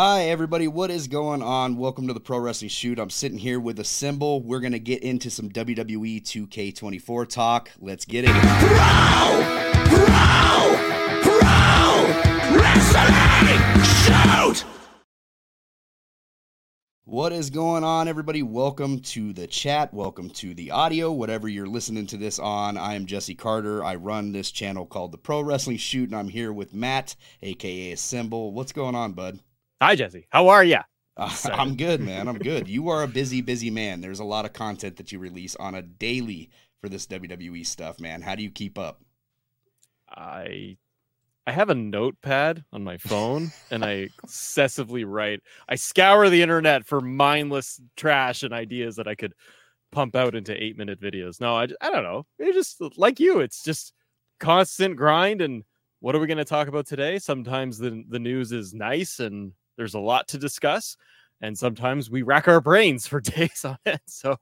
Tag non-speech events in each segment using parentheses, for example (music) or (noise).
Hi, everybody. What is going on? Welcome to the Pro Wrestling Shoot. I'm sitting here with Assemble. We're going to get into some WWE 2K24 talk. Let's get it. Pro! Pro! Pro! Wrestling! Shoot! What is going on, everybody? Welcome to the chat. Welcome to the audio, whatever you're listening to this on. I am Jesse Carter. I run this channel called the Pro Wrestling Shoot, and I'm here with Matt, aka Assemble. What's going on, bud? Hi, Jesse. How are you? Uh, (laughs) I'm good, man. I'm good. You are a busy, busy man. There's a lot of content that you release on a daily for this WWE stuff, man. How do you keep up? I I have a notepad on my phone and I (laughs) excessively write. I scour the internet for mindless trash and ideas that I could pump out into eight minute videos. No, I I don't know. It's just like you. It's just constant grind. And what are we going to talk about today? Sometimes the, the news is nice and there's a lot to discuss. And sometimes we rack our brains for (laughs) days on it. So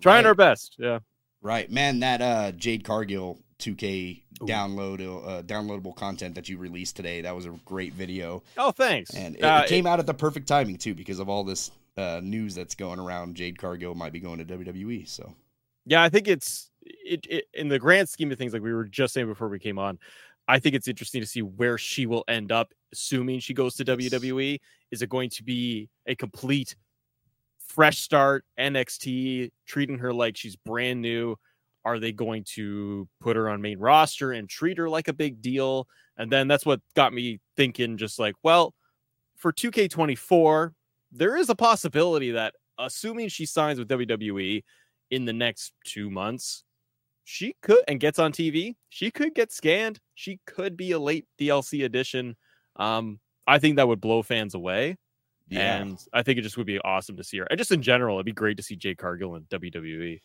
trying Right. our best. Yeah. Right, man. That uh, Jade Cargill 2K Ooh. download uh, downloadable content that you released today. That was a great video, Oh, thanks. and it, Uh, it came out at the perfect timing too, because of all this uh, news that's going around. Jade Cargill might be going to WWE. So Yeah, I think it's it, it in the grand scheme of things, like we were just saying before we came on. I think it's interesting to see where she will end up, assuming she goes to WWE. Is it going to be a complete fresh start, NXT, treating her like she's brand new? Are they going to put her on main roster and treat her like a big deal? And then that's what got me thinking, just like, well, for 2K24, there is a possibility that assuming she signs with WWE in the next two months, she could and gets on TV, she could get scanned. She could be a late DLC edition. Um, I think that would blow fans away. yeah, And I think it just would be awesome to see her. And just in general, it'd be great to see Jade Cargill in. WWE.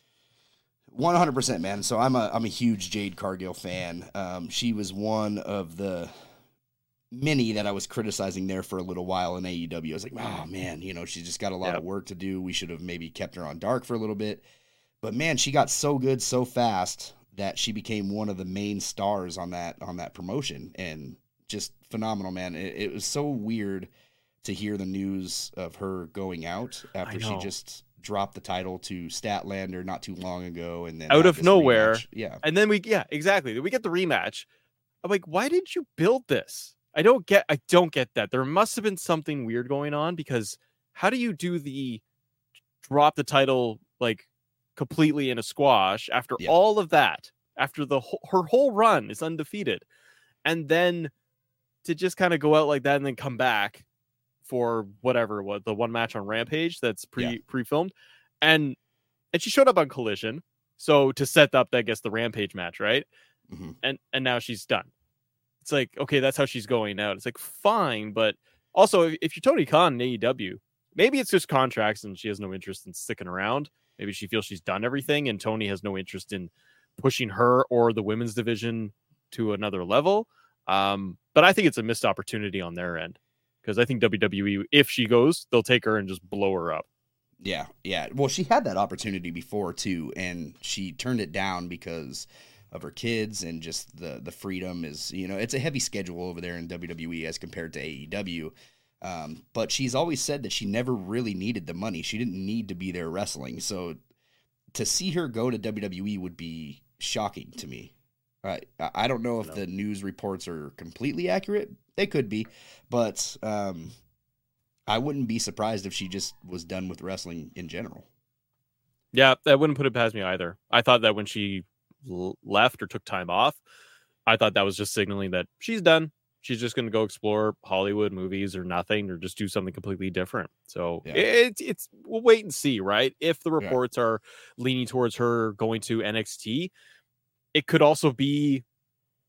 one hundred percent, man. So I'm a I'm a huge Jade Cargill fan. Um, she was one of the many that I was criticizing there for a little while in AEW. I was like, oh man, you know, she's just got a lot Yep. of work to do. We should have maybe kept her on dark for a little bit. But man, she got so good so fast that she became one of the main stars on that on that promotion and just phenomenal, man. It, it was so weird to hear the news of her going out after she just dropped the title to Statlander not too long ago and then Out of nowhere. rematch. Yeah. And then we, yeah, exactly. We get the rematch. I'm like, why did you build this? I don't get, I don't get that. There must have been something weird going on because how do you do the drop the title like completely in a squash after Yeah. all of that? After the her whole run is undefeated, and then to just kind of go out like that and then come back for whatever what the one match on Rampage that's pre Yeah. pre filmed, and and she showed up on Collision, so to set up that guess the Rampage match, right? Mhm. And and now she's done. It's like okay, that's how she's going out. It's like fine, but also if, if you're Tony Khan in AEW, maybe it's just contracts and she has no interest in sticking around. Maybe she feels she's done everything, and Tony has no interest in pushing her or the women's division to another level. Um, but I think it's a missed opportunity on their end because I think WWE, if she goes, they'll take her and just blow her up. Yeah, yeah. Well, she had that opportunity before too, and she turned it down because of her kids and just the the freedom is you know it's a heavy schedule over there in WWE as compared to AEW. Um, but she's always said that she never really needed the money. She didn't need to be there wrestling. So to see her go to WWE would be shocking to me. I I don't know if No. the news reports are completely accurate. They could be, but um, I wouldn't be surprised if she just was done with wrestling in general. Yeah, that wouldn't put it past me either. I thought that when she l- left or took time off, I thought that was just signaling that she's done. She's just going to go explore Hollywood movies or nothing, or just do something completely different. So Yeah. it's it's we'll wait and see, right? If the Yeah. reports are leaning towards her going to NXT, it could also be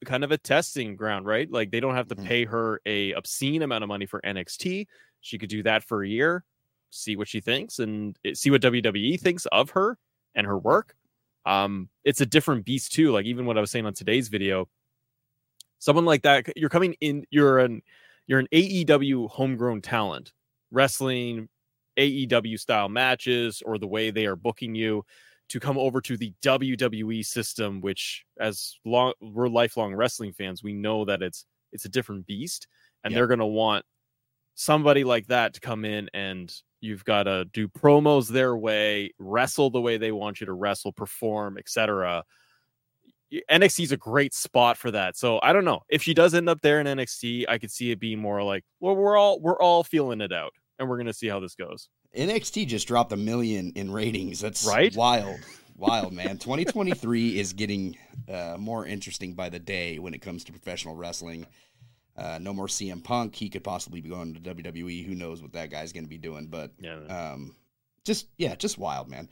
kind of a testing ground, right? Like they don't have to Mhm. pay her a obscene amount of money for NXT. She could do that for a year, see what she thinks, and see what WWE thinks of her and her work. Um, it's a different beast too. Like even what I was saying on today's video, someone like that, you're coming in, you're an you're an AEW homegrown talent, wrestling AEW style matches or the way they are booking you to come over to the WWE system, which as long we're lifelong wrestling fans, we know that it's it's a different beast, and they're gonna want somebody like that to come in and you've got to do promos their way, wrestle the way they want you to wrestle, perform, etc. NXT is a great spot for that. So I don't know if she does end up there in NXT. I could see it being more like, well, we're all we're all feeling it out, and we're gonna see how this goes. NXT just dropped a million in ratings. That's Right? wild, wild, man. 2023 (laughs) is getting uh, more interesting by the day when it comes to professional wrestling. Uh, no more CM Punk. He could possibly be going to WWE. Who knows what that guy's going to be doing? But Yeah. um, just yeah, just wild, man.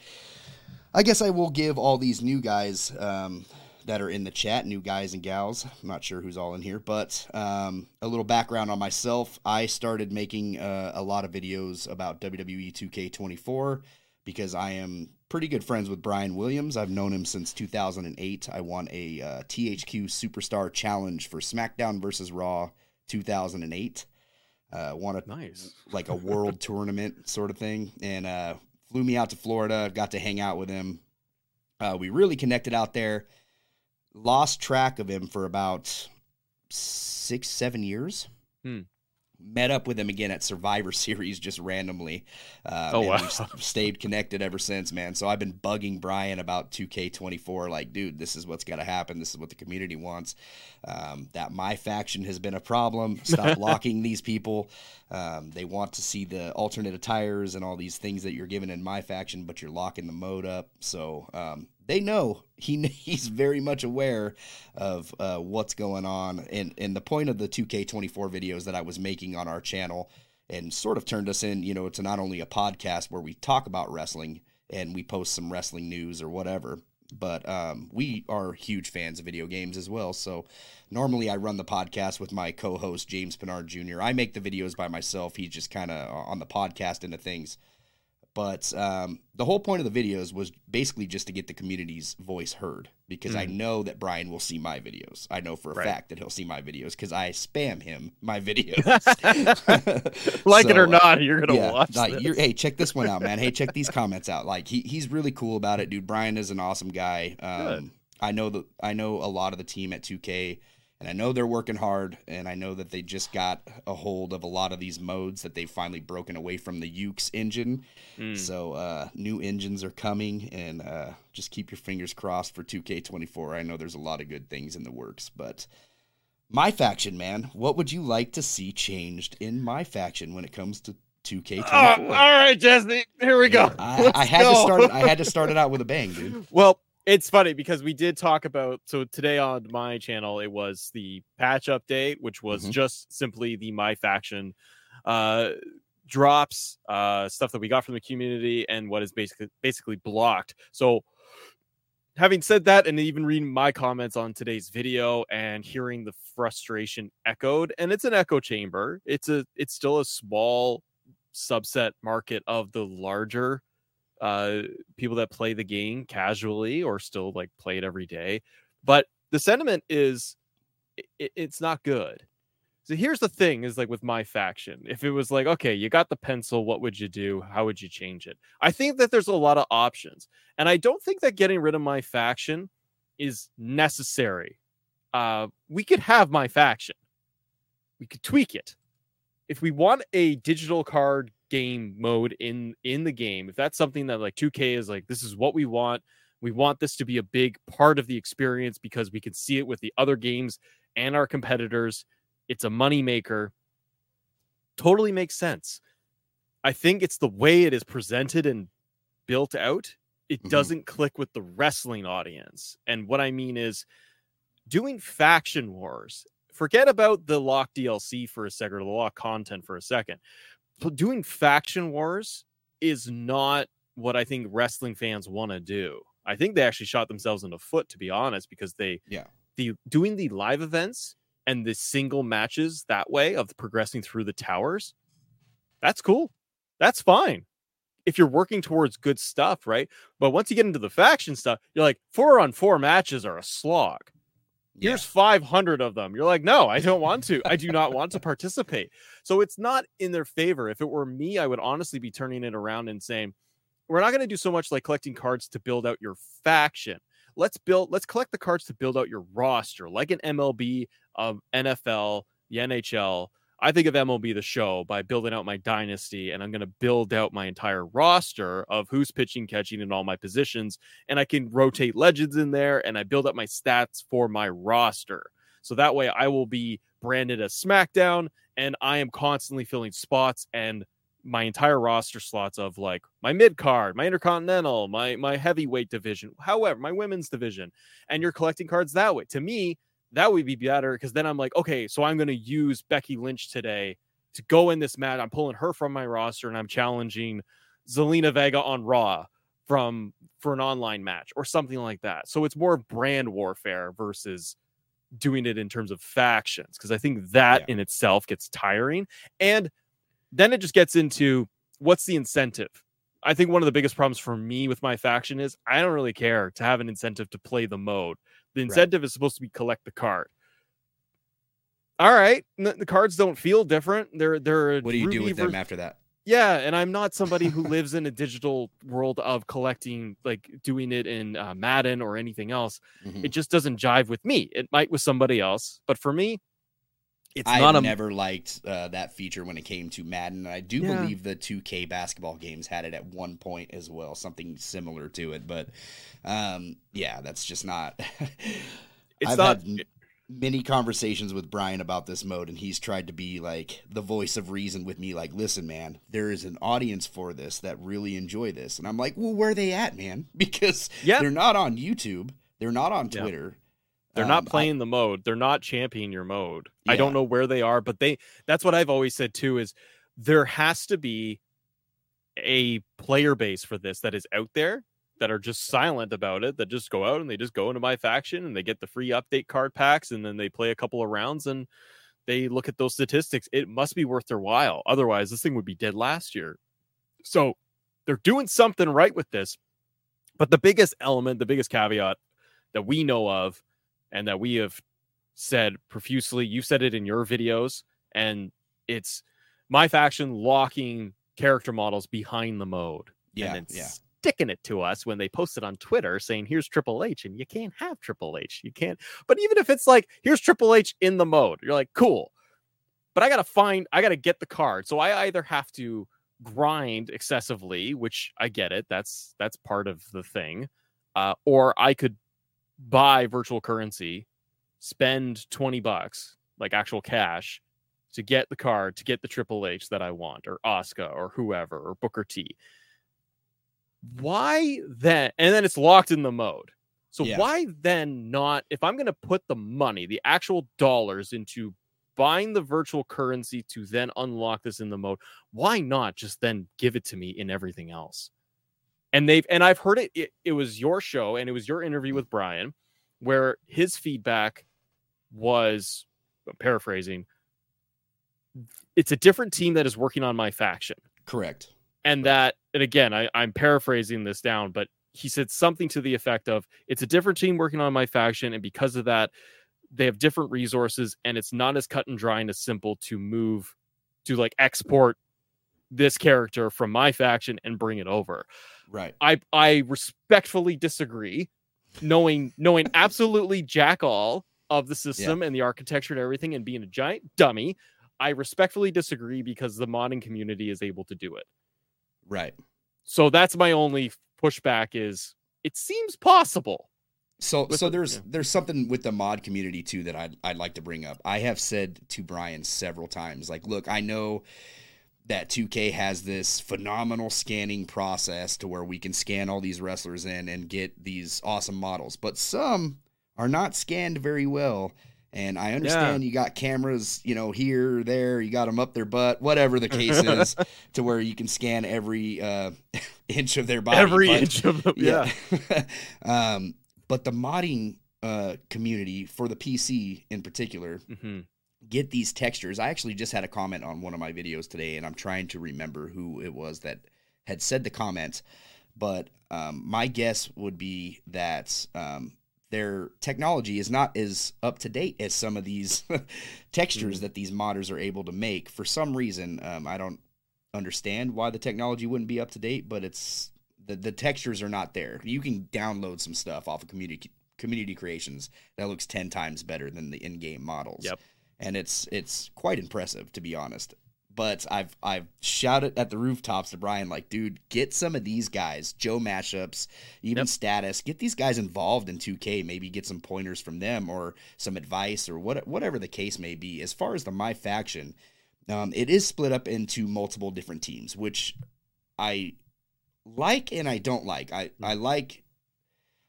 I guess I will give all these new guys um, that are in the chat, new guys and gals. I'm not sure who's all in here, but um, a little background on myself. I started making uh, a lot of videos about WWE 2K24 because I am pretty good friends with Brian Williams. I've known him since 2008. I won a uh, THQ Superstar Challenge for SmackDown versus Raw 2008. Uh, won a Nice. like a world (laughs) tournament sort of thing, and uh, flew me out to Florida. Got to hang out with him. Uh, we really connected out there. Lost track of him for about six, seven years. Hmm. Met up with him again at Survivor (laughs) Series just randomly. Uh, Oh, wow. We've stayed connected ever since, man. So I've been bugging Brian about 2K24. Like, dude, this is what's got to happen. This is what the community wants. Um, that my faction has been a problem. Stop (laughs) locking these people. Um, they want to see the alternate attires and all these things that you're giving in my faction, but you're locking the mode up. So um, they know he (laughs) he's very much aware of uh, what's going on. And and the point of the 2K24 videos that I was making on our channel and sort of turned us in, you know, to not only a podcast where we talk about wrestling and we post some wrestling news or whatever. But um, we are huge fans of video games as well. So normally I run the podcast with my co-host James Pinard Jr. I make the videos by myself. He's just kind of on the podcast into things. But um, the whole point of the videos was basically just to get the community's voice heard because I know that Brian will see my videos. I know for a Right. fact that he'll see my videos because I spam him my (laughs) videos. (laughs) like it or uh, not, you're gonna yeah, watch like, hey, (laughs) check this one out, man. Hey, check these comments out. Like he, he's really cool about it, dude. Brian is an awesome guy. Um, I know that I know a lot of the team at 2K, and I know they're working hard, and I know that they just got a hold of a lot of these modes that they've finally broken away from the Yuke's engine. Mm. So uh, new engines are coming, and uh, just keep your fingers crossed for 2K24. I know there's a lot of good things in the works, but my faction, man, what would you like to see changed in my faction when it comes to 2K24? Oh, all right, Jesse. Here we go. I, I had to start. I had to (laughs) start it out with a bang, dude. Well, it's funny because we did talk about so today on my channel it was the patch update, which was Mhm. just simply the my faction uh drops, uh stuff that we got from the community and what is basically basically blocked. So having said that and even reading my comments on today's video and hearing the frustration echoed and it's an echo chamber it's a it's still a small subset market of the larger uh people that play the game casually or still like play it every day but the sentiment is it, it's not good. So here's the thing is like with my faction if it was like okay you got the pencil what would you do? How would you change it? I think that there's a lot of options and i don't think that getting rid of my faction is necessary. Uh we could have my faction. We could tweak it. If we want a digital card game mode in in the game if that's something that like 2k is like this is what we want we want this to be a big part of the experience because we can see it with the other games and our competitors it's a money maker totally makes sense. I think it's the way it is presented and built out it Mhm. doesn't click with the wrestling audience and what i mean is doing faction wars forget about the lock dlc for a second or the lock content for a second doing faction wars is not what i think wrestling fans want to do. I think they actually shot themselves in the foot to be honest because they Yeah. the doing the live events and the single matches that way of progressing through the towers that's cool. That's fine. If you're working towards good stuff right? But once you get into the faction stuff you're like four on four matches are a slog Yeah. here's 500 of them. You're like no i don't want to. I do not want to participate. So it's not in their favor. If it were me i would honestly be turning it around and saying we're not going to do so much like collecting cards to build out your faction. Let's build let's collect the cards to build out your roster like an mlb um, nfl the nhl I think of MLB the show by building out my dynasty, and I'm going to build out my entire roster of who's pitching, catching, in all my positions, and I can rotate legends in there, and I build up my stats for my roster. So that way, I will be branded as SmackDown, and I am constantly filling spots and my entire roster slots of like my mid card, my intercontinental, my my heavyweight division, however, my women's division, and you're collecting cards that way. To me, that would be better because then I'm like, okay, so I'm going to use Becky Lynch today to go in this match. I'm pulling her from my roster and I'm challenging Zelina Vega on Raw from for an online match or something like that. So it's more brand warfare versus doing it in terms of factions because I think that Yeah. in itself gets tiring. And then it just gets into what's the incentive? I think one of the biggest problems for me with my faction is I don't really care to have an incentive to play the mode. The incentive is supposed to be collect the card. All right, the cards don't feel different. They're they're What do you do with them after that? yeah, and I'm not somebody who (laughs) lives in a digital world of collecting, like doing it in uh, Madden or anything else. Mhm. It just doesn't jive with me. It might with somebody else, but for me, it's I not a never liked uh, that feature when it came to Madden. I do Yeah. believe the 2K basketball games had it at one point as well, something similar to it. But um, yeah, that's just not. (laughs) It's I've not- had many conversations with Brian about this mode, and he's tried to be like the voice of reason with me. Like, listen, man, there is an audience for this that really enjoy this, and I'm like, well, where are they at, man? (laughs) Because Yeah. they're not on YouTube, they're not on. Twitter. They're Um, not I- playing the mode. They're not championing your mode. I don't know where they are, but they that's what I've always said too is there has to be a player base for this that is out there that are just silent about it, that just go out and they just go into my faction and they get the free update card packs and then they play a couple of rounds and they look at those statistics. It must be worth their while. Otherwise, this thing would be dead last year. So they're doing something right with this. But the biggest element, the biggest caveat that we know of and that we have said profusely. You've said it in your videos, and it's my faction locking character models behind the mode. Yeah, and then yeah. sticking it to us when they post it on Twitter saying, here's Triple H, and you can't have Triple H. You can't. But even if it's like, here's Triple H in the mode, you're like, cool. But I gotta find, I gotta get the card. So I either have to grind excessively, which I get it. That's that's part of the thing. Uh, or I could buy virtual currency, spend 20 bucks, like actual cash, to get the card, to get the Triple H that I want, or Oscar, or whoever, or Booker T. Why then? And then it's locked in the mode. So Yeah. why then not? If I'm going to put the money, the actual dollars into buying the virtual currency to then unlock this in the mode, why not just then give it to me in everything else? And they've and I've heard it, it. It was your show and it was your interview with Brian, where his feedback was paraphrasing. It's a different team that is working on my faction Correct. and that and again I, i'm paraphrasing this down but he said something to the effect of it's a different team working on my faction and because of that they have different resources and it's not as cut and dry and as simple to move to like export this character from my faction and bring it over Right. i i respectfully disagree knowing knowing (laughs) absolutely jack all of the system and the architecture and everything and being a giant dummy i respectfully disagree because the modding community is able to do it Right. so that's my only pushback is it seems possible. So so the- there's yeah. there's something with the mod community too that I'd I'd like to bring up. I have said to Brian several times, like, look, I know that 2K has this phenomenal scanning process to where we can scan all these wrestlers in and get these awesome models, but some are not scanned very well. And I understand you got cameras, you know, here, there, you got them up their butt, whatever the case (laughs) is, to where you can scan every uh, (laughs) inch of their body. Every but- inch of them. Yeah. (laughs) um, but the modding uh, community for the PC in particular hmm get these textures. I actually just had a comment on one of my videos today, and I'm trying to remember who it was that had said the comment. But um, my guess would be that um, their technology is not as up to date as some of these (laughs) textures that these modders are able to make. For some reason, um, I don't understand why the technology wouldn't be up to date, but it's the, the textures are not there. You can download some stuff off of community community creations that looks 10 times better than the in-game models. Yep. And it's it's quite impressive to be honest. But I've I've shouted at the rooftops to Brian like, dude, get some of these guys, Joe mashups, even Yep. status, get these guys involved in 2K. Maybe get some pointers from them or some advice or what whatever the case may be. As far as the my faction, um, it is split up into multiple different teams, which I like and I don't like. I, I like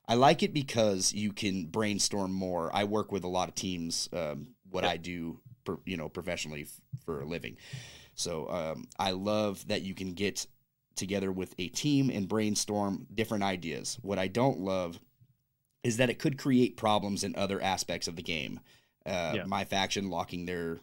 I like it because you can brainstorm more. I work with a lot of teams. Um, what Yep. I do, per, you know, professionally f- for a living. So um, I love that you can get together with a team and brainstorm different ideas. What I don't love is that it could create problems in other aspects of the game. Uh, Yeah. My faction locking their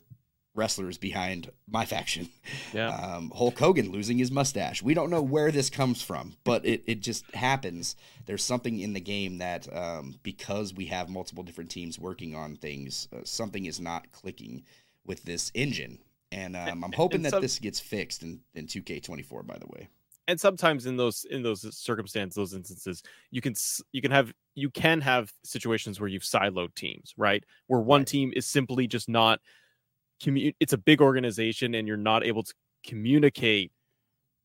wrestlers behind my faction. (laughs) Yeah. Um, Hulk Hogan losing his mustache. We don't know where this comes from, but it, it just happens. There's something in the game that um, because we have multiple different teams working on things, uh, something is not clicking with this engine. And um, I'm hoping and that some- this gets fixed in, in 2K24, by the way. and sometimes in those in those circumstances those instances you can you can have you can have situations where you've siloed teams right where one Right. team is simply just not commu- it's a big organization and you're not able to communicate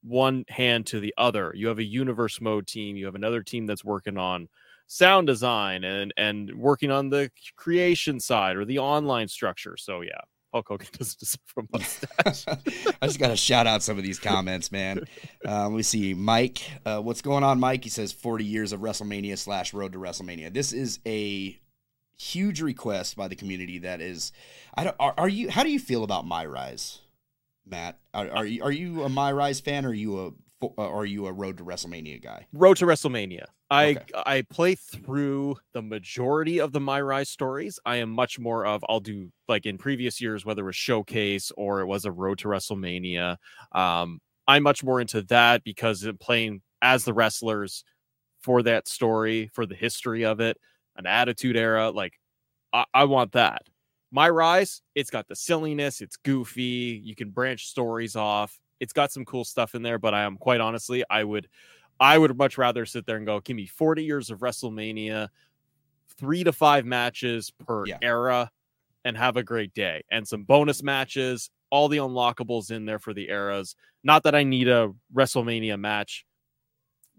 one hand to the other you have a universe mode team you have another team that's working on sound design and and working on the creation side or the online structure so yeah Hulk Hogan (laughs) doesn't deserve a mustache. (laughs) I just got to shout out some of these comments, man. Um, we see Mike. Uh, what's going on, Mike? He says 40 years of WrestleMania slash Road to WrestleMania. This is a huge request by the community. That is, I don't. Are, are you? How do you feel about My Rise, Matt? Are, are you are you a My Rise fan? Or are you a uh, are you a Road to WrestleMania guy? Road to WrestleMania. I Okay. I play through the majority of the My Rise stories. I am much more of I'll do like in previous years, whether it was Showcase or it was a Road to WrestleMania. Um, I'm much more into that because playing as the wrestlers for that story, for the history of it, an attitude era. Like I, I want that. My Rise, it's got the silliness, it's goofy, you can branch stories off. It's got some cool stuff in there, but I am quite honestly, I would I would much rather sit there and go, give me 40 years of WrestleMania, three to five matches per Yeah. era, and have a great day. And some bonus matches, all the unlockables in there for the eras. Not that I need a WrestleMania match,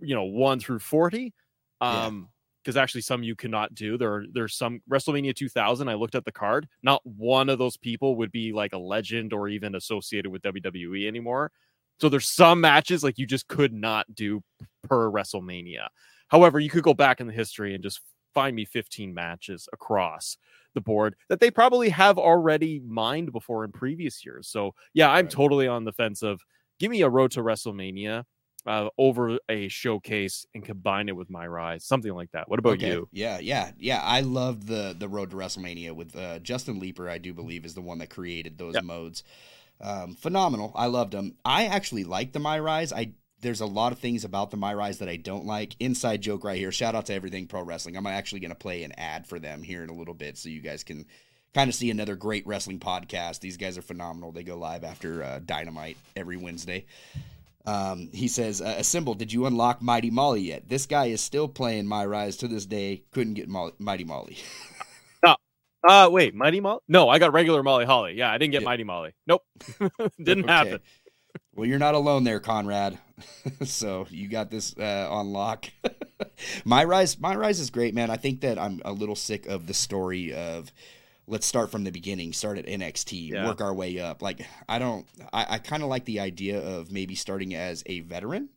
you know, one through 40. Yeah. Um, Because actually some you cannot do. There are there's some WrestleMania 2000. I looked at the card. Not one of those people would be like a legend or even associated with WWE anymore. So there's some matches like you just could not do per WrestleMania. However, you could go back in the history and just find me 15 matches across the board that they probably have already mined before in previous years. So yeah, I'm Right. totally on the fence of give me a road to WrestleMania uh, over a showcase and combine it with my rise, something like that. What about Okay. you? Yeah, yeah, yeah. I love the the Road to WrestleMania with uh, Justin Leeper. I do believe is the one that created those Yep. modes. Um, phenomenal. I loved them. I actually like the My Rise. I there's a lot of things about the My Rise that I don't like. Inside joke right here. Shout out to Everything Pro Wrestling. I'm actually going to play an ad for them here in a little bit, so you guys can kind of see another great wrestling podcast. These guys are phenomenal. They go live after uh, Dynamite every Wednesday. Um, he says, uh, "Assemble, did you unlock Mighty Molly yet? This guy is still playing My Rise to this day. Couldn't get Molly, Mighty Molly. (laughs) oh, Uh wait, Mighty Molly? No, I got regular Molly Holly. Yeah, I didn't get Yeah. Mighty Molly. Nope. (laughs) didn't Okay. happen. Well, you're not alone there, Conrad. (laughs) so you got this uh, on lock. my rise, my rise is great, man. I think that I'm a little sick of the story of let's start from the beginning, start at NXT, Yeah. work our way up. Like I don't, I, I kind of like the idea of maybe starting as a veteran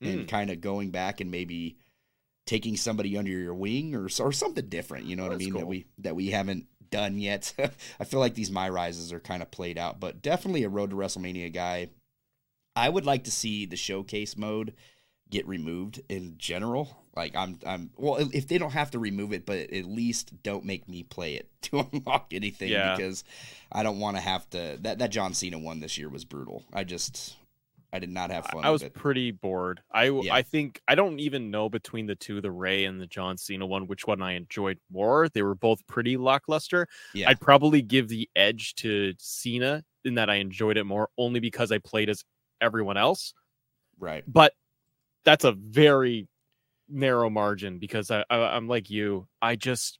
and Mm. kind of going back and maybe taking somebody under your wing or or something different. You know what I mean? That we that we haven't done yet. (laughs) I feel like these my rises are kind of played out, but definitely a road to WrestleMania guy. I would like to see the showcase mode get removed in general. Like I'm I'm well if they don't have to remove it, but at least don't make me play it (laughs) to unlock anything Yeah. because I don't want to have to that that John Cena one this year was brutal. I just I did not have fun. I was it. pretty bored. I Yeah. I think I don't even know between the two, the Rey and the John Cena one, which one I enjoyed more. They were both pretty lackluster. Yeah. I'd probably give the edge to Cena in that I enjoyed it more, only because I played as everyone else. right. But that's a very narrow margin because I, I I'm like you. I just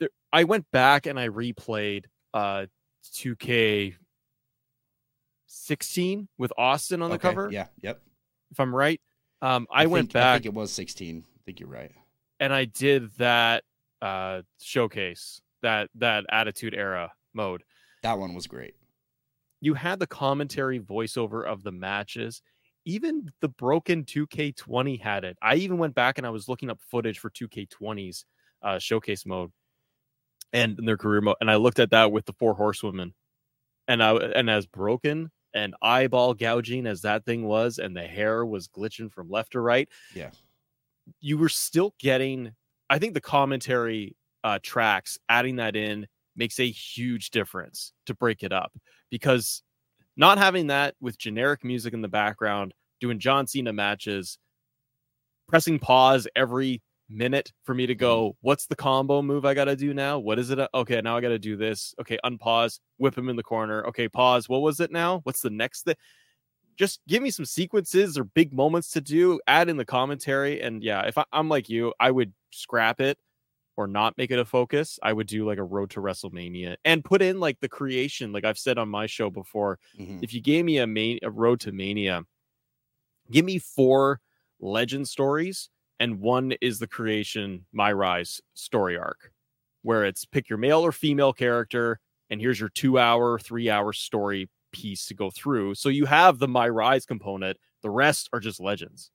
there- I went back and I replayed uh 2K 16 with Austin on the Okay, cover, Yeah. Yep. if I'm right. Um, I, went think- I back think it was 16. I think you're right. and I did that uh showcase that that attitude era mode. That one was great. You had the commentary voiceover of the matches. Even the broken 2K20 had it. I even went back and I was looking up footage for 2K20's uh, showcase mode and their career mode, and I looked at that with the four horsewomen, and I and as broken and eyeball gouging as that thing was, and the hair was glitching from left to right. Yeah. you were still getting. I think the commentary uh, tracks adding that in makes a huge difference to break it up because not having that with generic music in the background, doing John Cena matches, pressing pause every minute for me to go, mm-hmm. what's the combo move I got to do now? What is it? Okay, now I got to do this. Okay, unpause, whip him in the corner. Okay, pause. What was it now? What's the next thing? Just give me some sequences or big moments to do, add in the commentary. And yeah, if I, I'm like you, I would scrap it or not make it a focus. I would do like a road to WrestleMania and put in like the creation, like I've said on my show before. Mhm. If you gave me a main a road to mania, give me four legend stories, and one is the creation my rise story arc, where it's pick your male or female character, and here's your two hour, three hour story piece to go through. So you have the my rise component. The rest are just legends.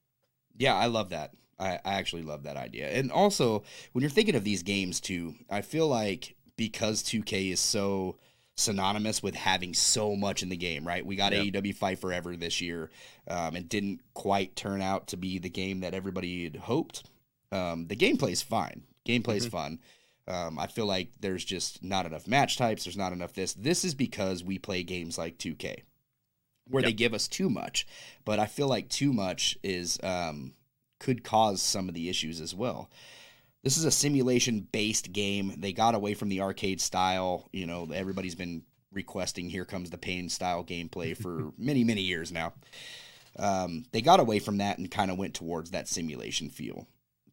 Yeah, I love that. I, I actually love that idea. And also, when you're thinking of these games too, I feel like because 2K is so synonymous with having so much in the game, right? We got Yeah. AEW Fight Forever this year, um, and didn't quite turn out to be the game that everybody had hoped. Um, the gameplay's fine. Gameplay's Mhm. fun. Um, I feel like there's just not enough match types. There's not enough this. This is because we play games like 2K, where they give us too much. But I feel like too much is um, could cause some of the issues as well. This is a simulation based game. They got away from the arcade style. You know, everybody's been requesting Here Comes the Pain style gameplay for (laughs) many, many years now. Um, they got away from that and kind of went towards that simulation feel.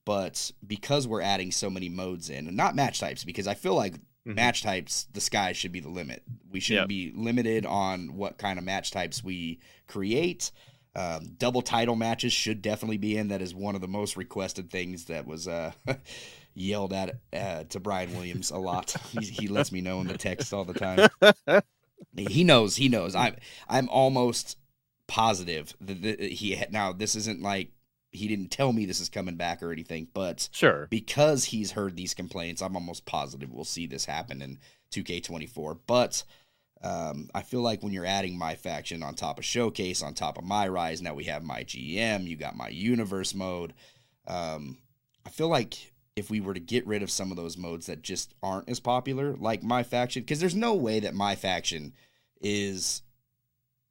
But because we're adding so many modes in, and not match types, because I feel like Mhm. match types, the sky should be the limit. We shouldn't Yep. be limited on what kind of match types we create. Um, double title matches should definitely be in. That is one of the most requested things that was uh, (laughs) yelled at uh, to Brian Williams a lot. (laughs) he, he lets me know in the text all the time. (laughs) he knows. He knows. I'm. I'm almost positive that that he now this isn't like he didn't tell me this is coming back or anything, but Sure. because he's heard these complaints, I'm almost positive we'll see this happen in 2K24. But um, I feel like when you're adding my faction on top of Showcase, on top of my Rise, now we have my GM, you got my Universe mode. Um, I feel like if we were to get rid of some of those modes that just aren't as popular, like my faction, because there's no way that my faction is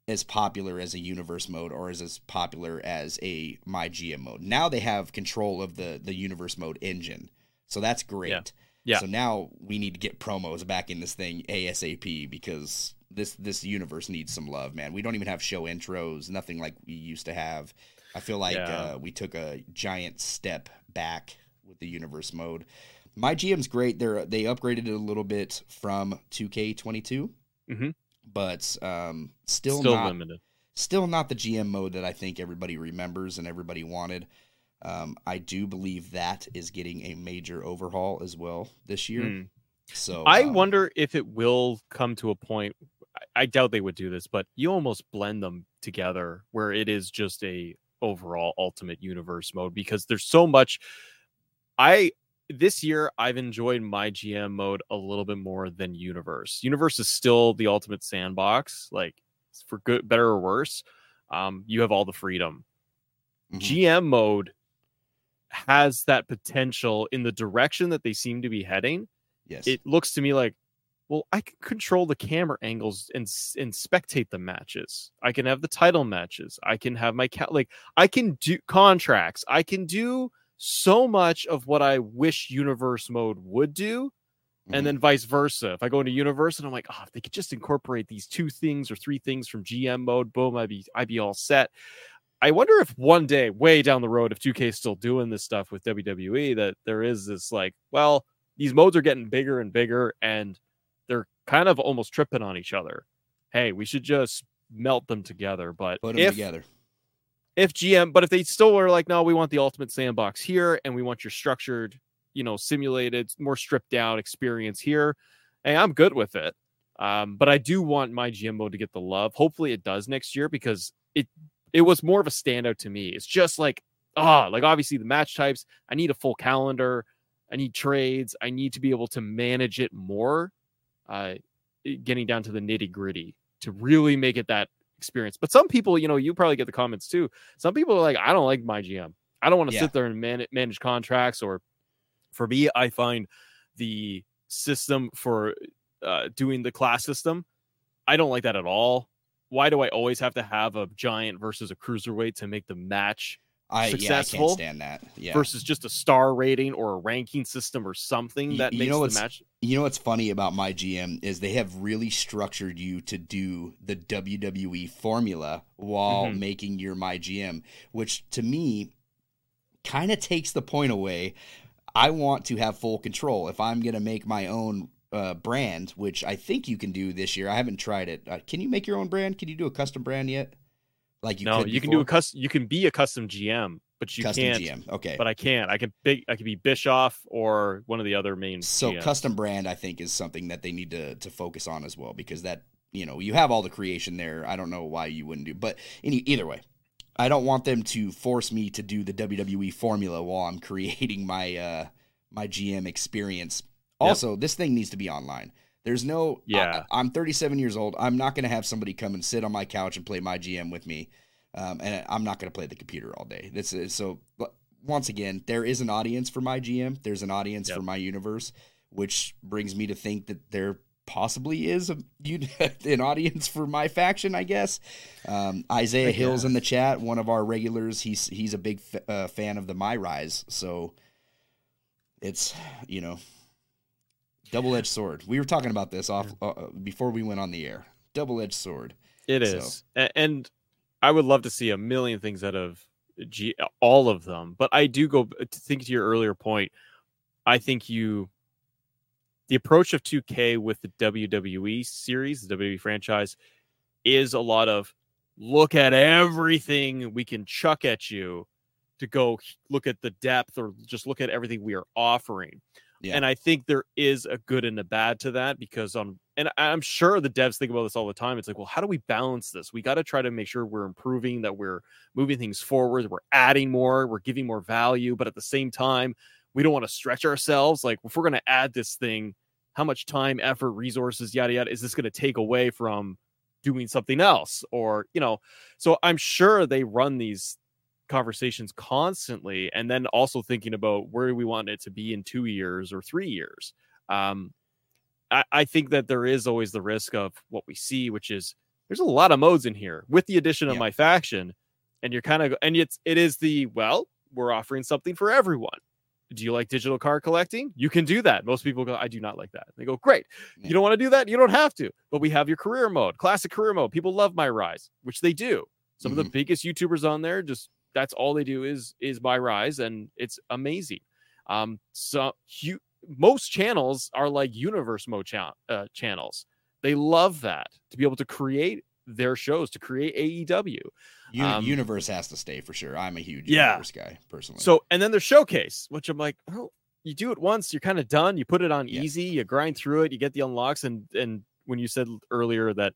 as popular as a universe mode or is as popular as a my GM mode. Now they have control of the the universe mode engine. So that's great. Yeah. Yeah. So now we need to get promos back in this thing ASAP because this this universe needs some love, man. We don't even have show intros, nothing like we used to have. I feel like Yeah. uh, we took a giant step back with the universe mode. My GM's great. They're they upgraded it a little bit from 2K22, Mhm. but um, still, Still not limited. still not the GM mode that I think everybody remembers and everybody wanted. Um, I do believe that is getting a major overhaul as well this year. Hmm. So I um, wonder if it will come to a point. I- I doubt they would do this, but you almost blend them together where it is just a overall ultimate universe mode because there's so much. I this year I've enjoyed my GM mode a little bit more than universe. Universe is still the ultimate sandbox, like for good, better or worse. Um, you have all the freedom. Mhm. GM mode has that potential in the direction that they seem to be heading yes, it looks to me like well i can control the camera angles and and spectate the matches. I can have the title matches. I can have my cat like i can do contracts. I can do so much of what i wish universe mode would do and mm-hmm. then vice versa. If i go into universe and i'm like oh if they could just incorporate these two things or three things from gm mode boom i'd be i'd be all set i wonder if one day way down the road if 2k is still doing this stuff with wwe that there is this like well these modes are getting bigger and bigger and they're kind of almost tripping on each other. Hey, we should just melt them together. But Put them if together. if GM, but if they still are like, no, we want the ultimate sandbox here, and we want your structured, you know, simulated, more stripped down experience here, hey, I'm good with it. Um, but I do want my GM mode to get the love. Hopefully, it does next year because it it was more of a standout to me. It's just like ah, like obviously the match types. I need a full calendar. I need trades. I need to be able to manage it more. Uh, getting down to the nitty gritty to really make it that experience. But some people, you know, you probably get the comments too. Some people are like, I don't like my GM. I don't want to Yeah. sit there and man- manage contracts. Or for me, I find the system for uh, doing the class system, I don't like that at all. Why do I always have to have a giant versus a cruiserweight to make the match I yeah, I can't stand that. Yeah. versus just a star rating or a ranking system or something that you makes know the match? You know what's funny about my GM is they have really structured you to do the WWE formula while Mhm. making your my GM, which to me kind of takes the point away. I want to have full control. If I'm going to make my own uh, brand, which I think you can do this year, I haven't tried it. Uh, can you make your own brand? Can you do a custom brand yet? Like you no, you can do a custom. You can be a custom GM, but you custom can't. GM. Okay. But I can't. I can big. I can be Bischoff or one of the other main. So GMs. custom brand, I think, is something that they need to to focus on as well because that you know you have all the creation there. I don't know why you wouldn't do, but any either way, I don't want them to force me to do the WWE formula while I'm (laughs) creating my uh my GM experience. Yep. Also, this thing needs to be online. There's no Yeah. I, am 37 years old. I'm not going to have somebody come and sit on my couch and play my GM with me, um, and I'm not going to play the computer all day. This is so. Once again, there is an audience for my GM. There's an audience Yep. for my universe, which brings me to think that there possibly is a (laughs) un- an audience for my faction. I guess. Um, Isaiah Hills in the chat, one of our regulars. He's he's a big f- uh, fan of the My Rise, so it's you know double edged sword. We were talking about this off uh, uh, before we went on the air. Double edged sword. It So- is, and I would love to see a million things out of G, all of them. But I do go to think to your earlier point. I think you, the approach of 2K with the WWE series, the WWE franchise, is a lot of look at everything we can chuck at you to go look at the depth or just look at everything we are offering. Yeah. And I think there is a good and a bad to that because on and I- I'm sure the devs think about this all the time. It's like, well, how do we balance this? We got to try to make sure we're improving, that we're moving things forward, we're adding more, we're giving more value, but at the same time, we don't want to stretch ourselves. Like if we're going to add this thing, how much time, effort, resources, yada yada, is this going to take away from doing something else? Or you know, so I'm sure they run these conversations constantly and then also thinking about where we want it to be in two years or three years. Um I, I think that there is always the risk of what we see which is there's a lot of modes in here with the addition of Yeah. my faction and you're kind of and it's it is the well we're offering something for everyone. Do you like digital card collecting? You can do that. Most people go i do not like that. They go great. Yeah. you don't want to do that? You don't have to. But we have your career mode classic career mode. People love my rise which they do. Some of the biggest youtubers on there just that's all they do is is my rise and it's amazing um so you most channels are like universe mode cha- uh, channels they love that to be able to create their shows to create aew Uni- Um, universe has to stay for sure. I'm a huge Yeah. universe guy personally. so and then there's showcase which i'm like oh you do it once you're kind of done you put it on Yeah. easy you grind through it you get the unlocks and and when you said earlier that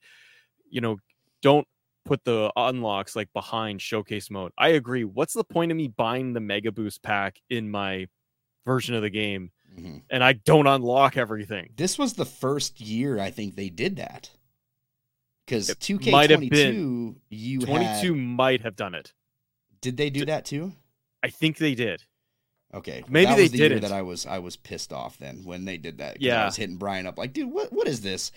you know don't put the unlocks like behind showcase mode i agree what's the point of me buying the mega boost pack in my version of the game Mhm. and i don't unlock everything this was the first year I think they did that. Because 2K22, might have been. you 22 had, might have done it did they do that too? i think they did Okay, Maybe that they was the year didn't. that I was I was pissed off then when they did that. Yeah. I was hitting Brian up like, dude, what what is this?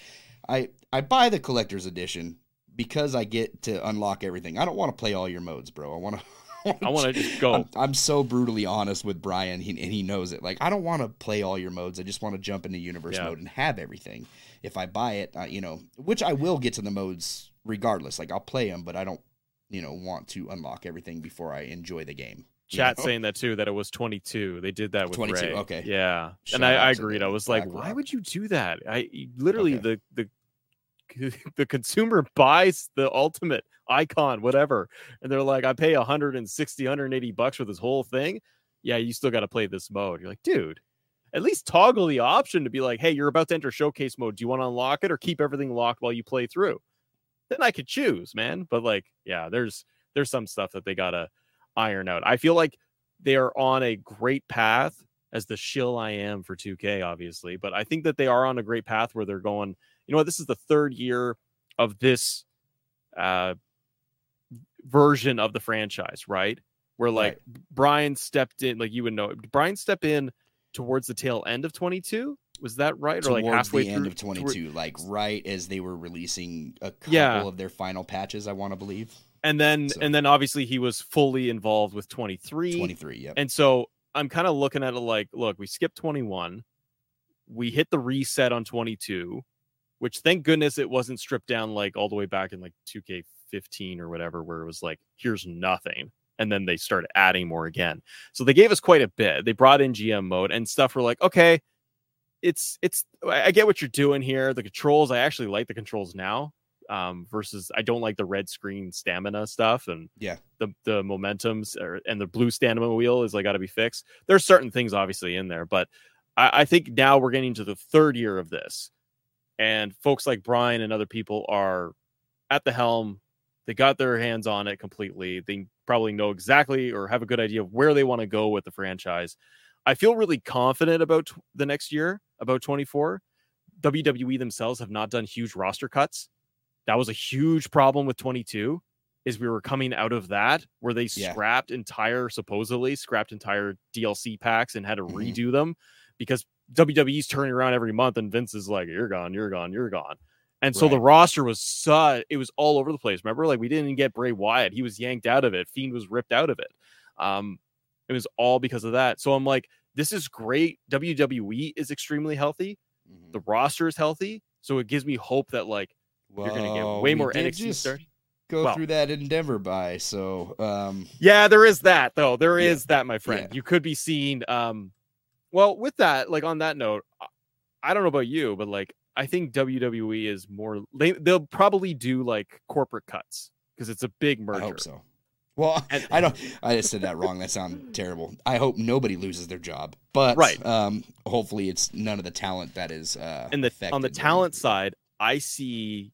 I I buy the collector's edition because I get to unlock everything. I don't want to play all your modes, bro. I want to. (laughs) i want to just go I'm, I'm so brutally honest with Brian, he, and he knows it. Like, I don't want to play all your modes. I just want to jump into universe Yeah. mode and have everything. If I buy it, uh, you know, which I will get to the modes regardless. Like, I'll play them, but I don't, you know, want to unlock everything before I enjoy the game. Chat know? saying that too, that it was 22. They did that with 22, Ray. okay. Yeah, Shout and I, I agreed. I was like, why Rock. would you do that? I literally Okay. the the (laughs) the consumer buys the ultimate icon, whatever, and they're like, I pay 160, 180 bucks for this whole thing. Yeah, you still got to play this mode. You're like, dude, at least toggle the option to be like, hey, you're about to enter showcase mode. Do you want to unlock it or keep everything locked while you play through? Then I could choose, man. But like, yeah, there's there's some stuff that they gotta iron out. I feel like they are on a great path as the shill I am for 2K, obviously, but I think that they are on a great path where they're going, you know what, this is the third year of this uh version of the franchise, right? Where like Brian stepped in, like you would know, Brian step in towards the tail end of 22. Was that right? Or like halfway the through end of toward- 22, like right as they were releasing a couple Yeah. of their final patches, I want to believe. and then So- and then obviously he was fully involved with 23. 23, yep. And so I'm kind of looking at it like, look, we skipped 21. We hit the reset on 22, which thank goodness it wasn't stripped down like all the way back in like 2K15 or whatever, where it was like, here's nothing. And then they started adding more again. So they gave us quite a bit. They brought in GM mode and stuff. We're like, okay, it's, it's, I get what you're doing here. The controls, I actually like the controls now um, versus I don't like the red screen stamina stuff. And Yeah. the the momentums or, and the blue stamina wheel is like got to be fixed. There's certain things obviously in there, but I, I think now we're getting to the third year of this, and folks like Brian and other people are at the helm. They got their hands on it completely. They probably know exactly or have a good idea of where they want to go with the franchise. I feel really confident about the next year, about 24. WWE themselves have not done huge roster cuts. That was a huge problem with 22 is we were coming out of that where they Yeah. scrapped entire supposedly scrapped entire DLC packs and had to Mhm. redo them because WWE's turning around every month and Vince is like you're gone, you're gone, you're gone. And so the roster was su- it was all over the place. Remember like we didn't get Bray Wyatt. He was yanked out of it. Fiend was ripped out of it. Um it was all because of that. So I'm like this is great. WWE is extremely healthy. Mhm. The roster is healthy. So it gives me hope that like you're going to get way more NXT just start. Go well- through that endeavor by, so um, Yeah, there is that though. There is Yeah. that, my friend. Yeah. You could be seeing um well, with that, like on that note, I- don't know about you, but like I think WWE is more they they'll probably do like corporate cuts because it's a big merger. I hope so. Well, And- (laughs) I don't. I just said that wrong. That sounded terrible. I hope nobody loses their job, but Right. Um, hopefully, it's none of the talent that is. Uh, And the on the talent side, I see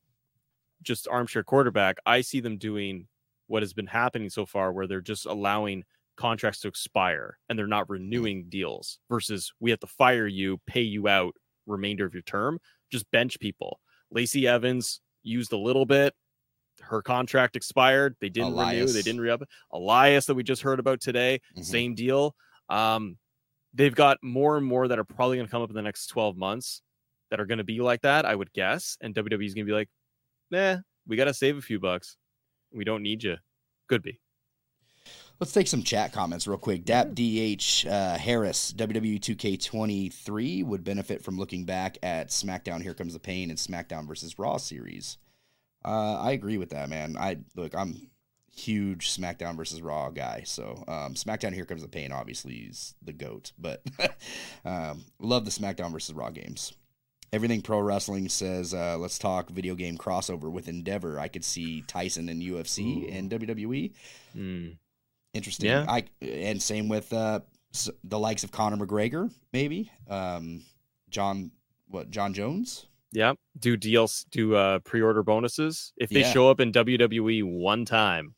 just armchair quarterback. I see them doing what has been happening so far, where they're just allowing contracts to expire and they're not renewing deals. Versus we have to fire you, pay you out remainder of your term, just bench people. Lacey Evans used a little bit. Her contract expired. They didn't renew. They didn't re up. Elias that we just heard about today, Mhm. same deal. Um, they've got more and more that are probably going to come up in the next 12 months that are going to be like that, I would guess. And WWE is going to be like, nah, we got to save a few bucks. We don't need you. Could be. Let's take some chat comments real quick. Dap DH uh, Harris, WWE 2K23 would benefit from looking back at SmackDown Here Comes the Pain and SmackDown versus Raw series. Uh, I agree with that, man. I look, I'm huge SmackDown versus Raw guy, so um, SmackDown Here Comes the Pain obviously is the goat, but (laughs) um, love the SmackDown versus Raw games. Everything Pro Wrestling says, uh, let's talk video game crossover with Endeavor. I could see Tyson and UFC and WWE Hmm. Interesting. Yeah. I and same with uh, the likes of Conor McGregor, maybe um, John what John Jones. Yeah. Do deals, do uh, pre order bonuses. If they Yeah. show up in WWE one time,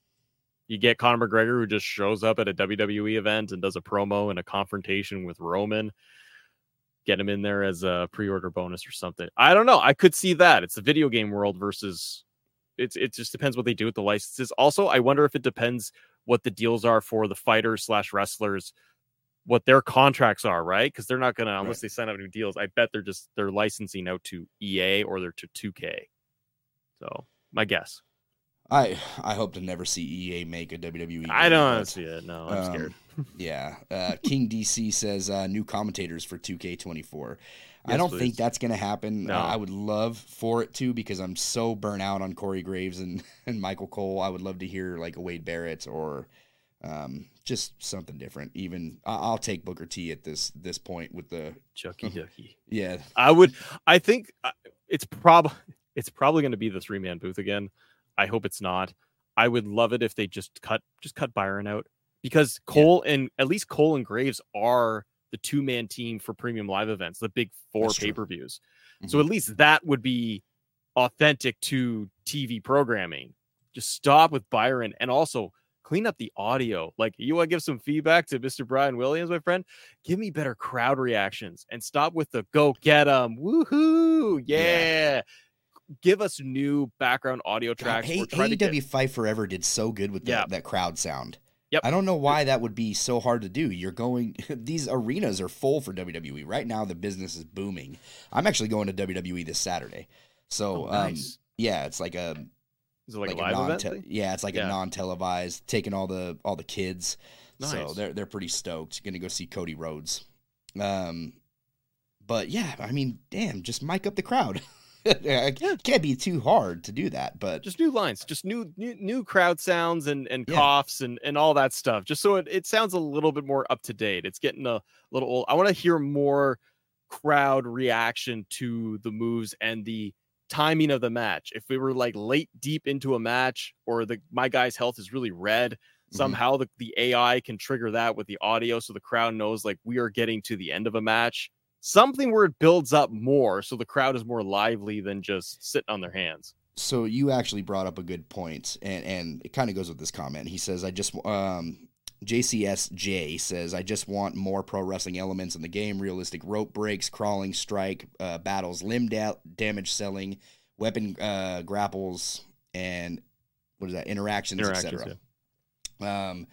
you get Conor McGregor who just shows up at a WWE event and does a promo and a confrontation with Roman. Get him in there as a pre order bonus or something. I don't know. I could see that. It's the video game world versus it's it just depends what they do with the licenses. Also, I wonder if it depends what the deals are for the fighters slash wrestlers, what their contracts are, right? Because they're not gonna unless Right. they sign up new deals. I bet they're just they're licensing out to EA or they're to 2K. So my guess. I I hope to never see EA make a WWE. I don't but, see it. No, I'm um, scared. Yeah, uh, King DC says uh, new commentators for 2K24. I don't please. think that's gonna happen. No. Uh, I would love for it to because I'm so burnt out on Corey Graves and, (laughs) and Michael Cole. I would love to hear like a Wade Barrett or Um, just something different. Even I- I'll take Booker T at this this point with the Shucky (laughs) Ducky. yeah I would. I think uh, it's prob. It's probably going to be the three man booth again. I hope it's not. I would love it if they just cut just cut Byron out because Cole and at least Cole and Graves are the two man team for premium live events, the big four pay per views. So mm-hmm. at least that would be authentic to TV programming. Just stop with Byron and also clean up the audio. Like you want to give some feedback to Mr. Brian Williams, my friend? Give me better crowd reactions and stop with the go get 'em. Woohoo. Yeah. Yeah. Give us new background audio tracks. A- We're AEW Fight Forever did so good with that, Yeah. that crowd sound. Yep. I don't know why that would be so hard to do. You're going; (laughs) these arenas are full for WWE right now. The business is booming. I'm actually going to WWE this Saturday, so Oh, um, yeah, it's like a it like, like, a live non event? thing? yeah, it's like Yeah. a non-televised, taking all the all the kids. So they're they're pretty stoked. Going to go see Cody Rhodes. Um, but yeah, I mean, damn, just mic up the crowd. (laughs) (laughs) it can't be too hard to do that, but just new lines, just new new, new crowd sounds and and Yeah. coughs and and all that stuff. Just so it, it sounds a little bit more up to date. It's getting a little old. I want to hear more crowd reaction to the moves and the timing of the match. If we were like late deep into a match or the my guy's health is really red, Mhm. somehow the, the AI can trigger that with the audio so the crowd knows like we are getting to the end of a match. Something where it builds up more so the crowd is more lively than just sitting on their hands. so you actually brought up a good point, and and it kind of goes with this comment. He says, "I just um." JCSJ says, I just want more pro wrestling elements in the game realistic rope breaks, crawling, strike, uh, battles, limb da- damage selling, weapon uh, grapples, and what is that? Interactions, Interactions, etc. Um,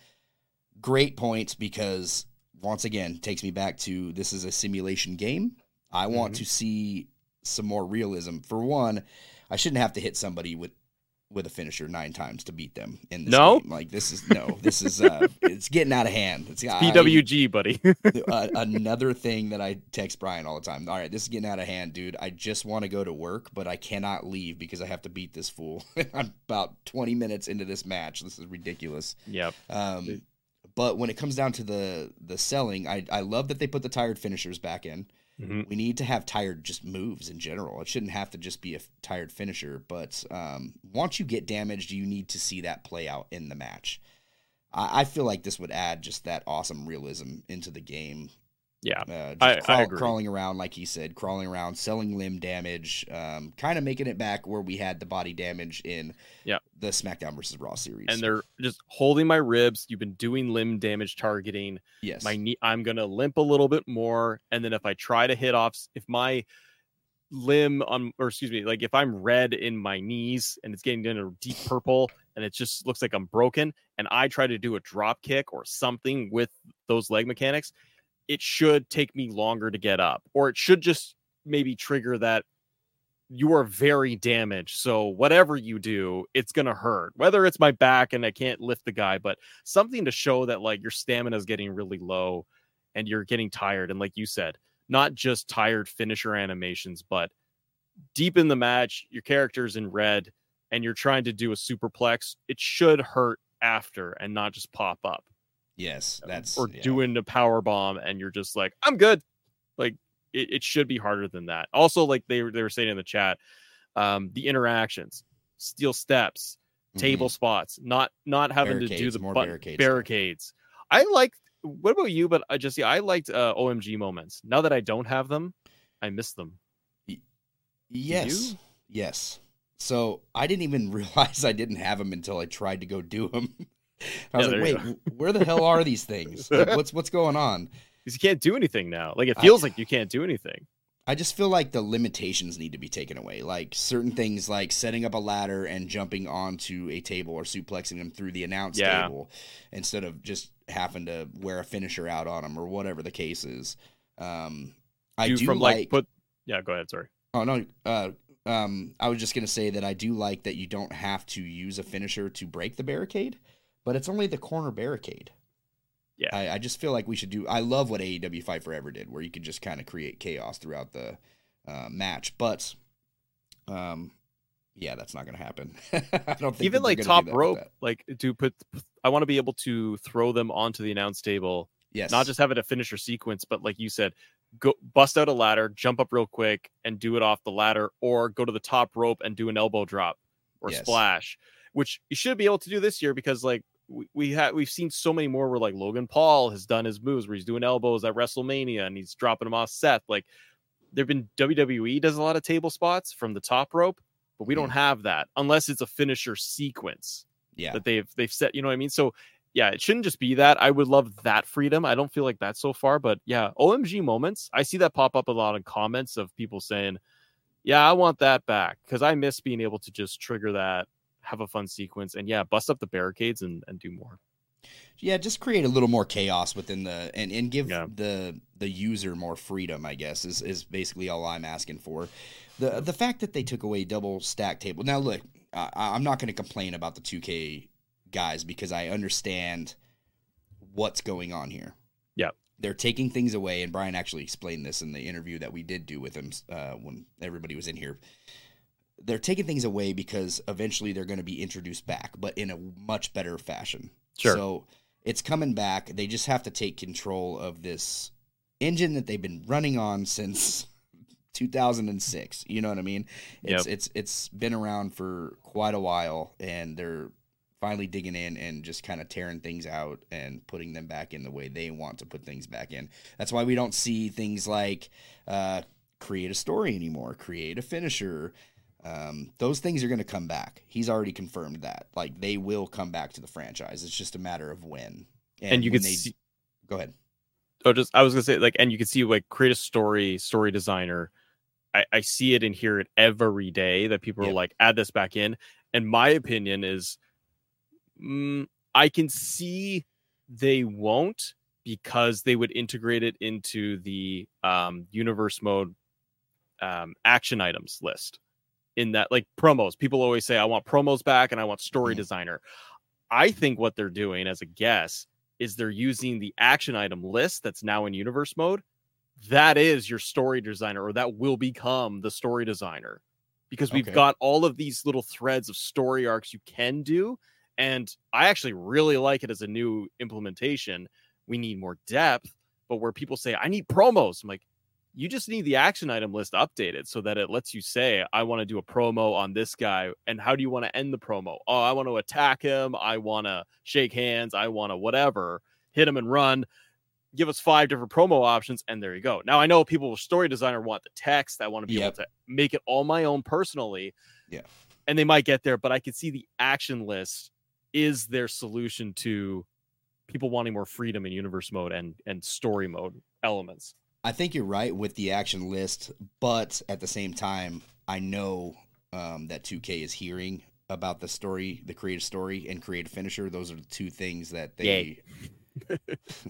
great points because once again takes me back to this is a simulation game. I want Mhm. to see some more realism. For one, I shouldn't have to hit somebody with with a finisher nine times to beat them in this No? game. Like this is no, this is uh, (laughs) it's getting out of hand. It's I- PWG, buddy. (laughs) uh, another thing that I text Brian all the time. All right, this is getting out of hand, dude. I just want to go to work, but I cannot leave because I have to beat this fool. (laughs) I'm about 20 minutes into this match. This is ridiculous. yep. Um, but when it comes down to the the selling, I I love that they put the tired finishers back in. Mhm. We need to have tired just moves in general. It shouldn't have to just be a f- tired finisher. But um, once you get damaged, you need to see that play out in the match. I, I feel like this would add just that awesome realism into the game. Yeah. Uh, just I- I crawl- agree. crawling around, like he said, crawling around, selling limb damage, um, kind of making it back where we had the body damage in Yeah. the SmackDown versus Raw series. And they're just holding my ribs. You've been doing limb damage targeting. yes, My knee, I'm gonna limp a little bit more. And then if I try to hit off, if my limb on, or excuse me, like if I'm red in my knees and it's getting into deep purple and it just looks like I'm broken, and I try to do a drop kick or something with those leg mechanics, it should take me longer to get up, or it should just maybe trigger that you are very damaged. So whatever you do, it's gonna hurt. Whether it's my back and I can't lift the guy, but something to show that like your stamina is getting really low and you're getting tired. And like you said, not just tired finisher animations, but deep in the match, your character's in red and you're trying to do a superplex. It should hurt after and not just pop up yes, that's or yeah. doing a power bomb and you're just like i'm good like it, it should be harder than that also like they, were- they were saying in the chat um the interactions steel steps Mhm. table spots not not having to do Barricades, the more barricades. barricades i like what about you but i just see i liked uh, omg moments now that i don't have them i miss them Yes. you? Yes. So I didn't even (laughs) realize I didn't have them until I tried to go do them. I was Yeah, like, "Wait, where the hell are these things? (laughs) Like, what's what's going on?" because you can't do anything now like it I- feels like you can't do anything I just feel like the limitations need to be taken away. Like certain things, like setting up a ladder and jumping onto a table or suplexing them through the announce Yeah. table, instead of just having to wear a finisher out on them or whatever the case is. Um, I do do from like, like put yeah go ahead sorry Oh no. Uh, um, I was just gonna say that I do like that you don't have to use a finisher to break the barricade, but it's only the corner barricade. Yeah. I, I just feel like we should do. I love what AEW Fight Forever did, where you could just kind of create chaos throughout the uh, match. But, um, yeah, that's not going to happen. (laughs) I don't think Even like top rope, like to put. I want to be able to throw them onto the announce table Yes, not just have it a finisher sequence, but like you said, go bust out a ladder, jump up real quick, and do it off the ladder, or go to the top rope and do an elbow drop or Yes. splash, which you should be able to do this year because like we, we have we've seen so many more where like Logan Paul has done his moves where he's doing elbows at WrestleMania and he's dropping them off Seth. Like there've been WWE does a lot of table spots from the top rope, but we don't mm. have that unless it's a finisher sequence yeah, that they've they've set you know what i mean? So yeah it shouldn't just be that. I would love that freedom. I don't feel like that so far but yeah omg moments i see that pop up a lot in comments of people saying yeah i want that back because i miss being able to just trigger that have a fun sequence and yeah bust up the barricades and, and do more yeah. Just create a little more chaos within the and and give Yeah. the the user more freedom. I guess is is basically all I'm asking for. The the fact that they took away double stack table. Now look, I, I'm not going to complain about the 2K guys because I understand what's going on here. Yep. They're taking things away, and Brian actually explained this in the interview that we did do with him uh, when everybody was in here. They're taking things away because eventually they're going to be introduced back, but in a much better fashion. Sure. So it's coming back. They just have to take control of this engine that they've been running on since (laughs) 2006. You know what I mean? It's it's it's been around for quite a while, and they're finally digging in and just kind of tearing things out and putting them back in the way they want to put things back in. That's why we don't see things like uh, create a story anymore, create a finisher. Um, those things are going to come back. He's already confirmed that. Like they will come back to the franchise. It's just a matter of when. and, you when can they see go ahead. oh just i was gonna say like and you can see like create a story story designer i, I see it and hear it every day that people are like add this back in and my opinion is mm, i can see they won't because they would integrate it into the um, universe mode um, action items list in that like promos people always say i want promos back and i want story Mhm. designer i think what they're doing as a guess is they're using the action item list that's now in universe mode. That is your story designer, or that will become the story designer because we've Okay. got all of these little threads of story arcs you can do. And I actually really like it as a new implementation. We need more depth, but where people say, I need promos, I'm like, you just need the action item list updated so that it lets you say, I want to do a promo on this guy. And how do you want to end the promo? Oh, I want to attack him. I want to shake hands. I want to whatever, hit him and run. Give us five different promo options. And there you go. Now, I know people with story designer want the text. I want to be Yep. able to make it all my own personally. Yeah. And they might get there, but I can see the action list is their solution to people wanting more freedom in universe mode and and story mode elements. I think you're right with the action list, but at the same time, I know um, that 2K is hearing about the story, the creative story, and creative finisher. Those are the two things that they, (laughs)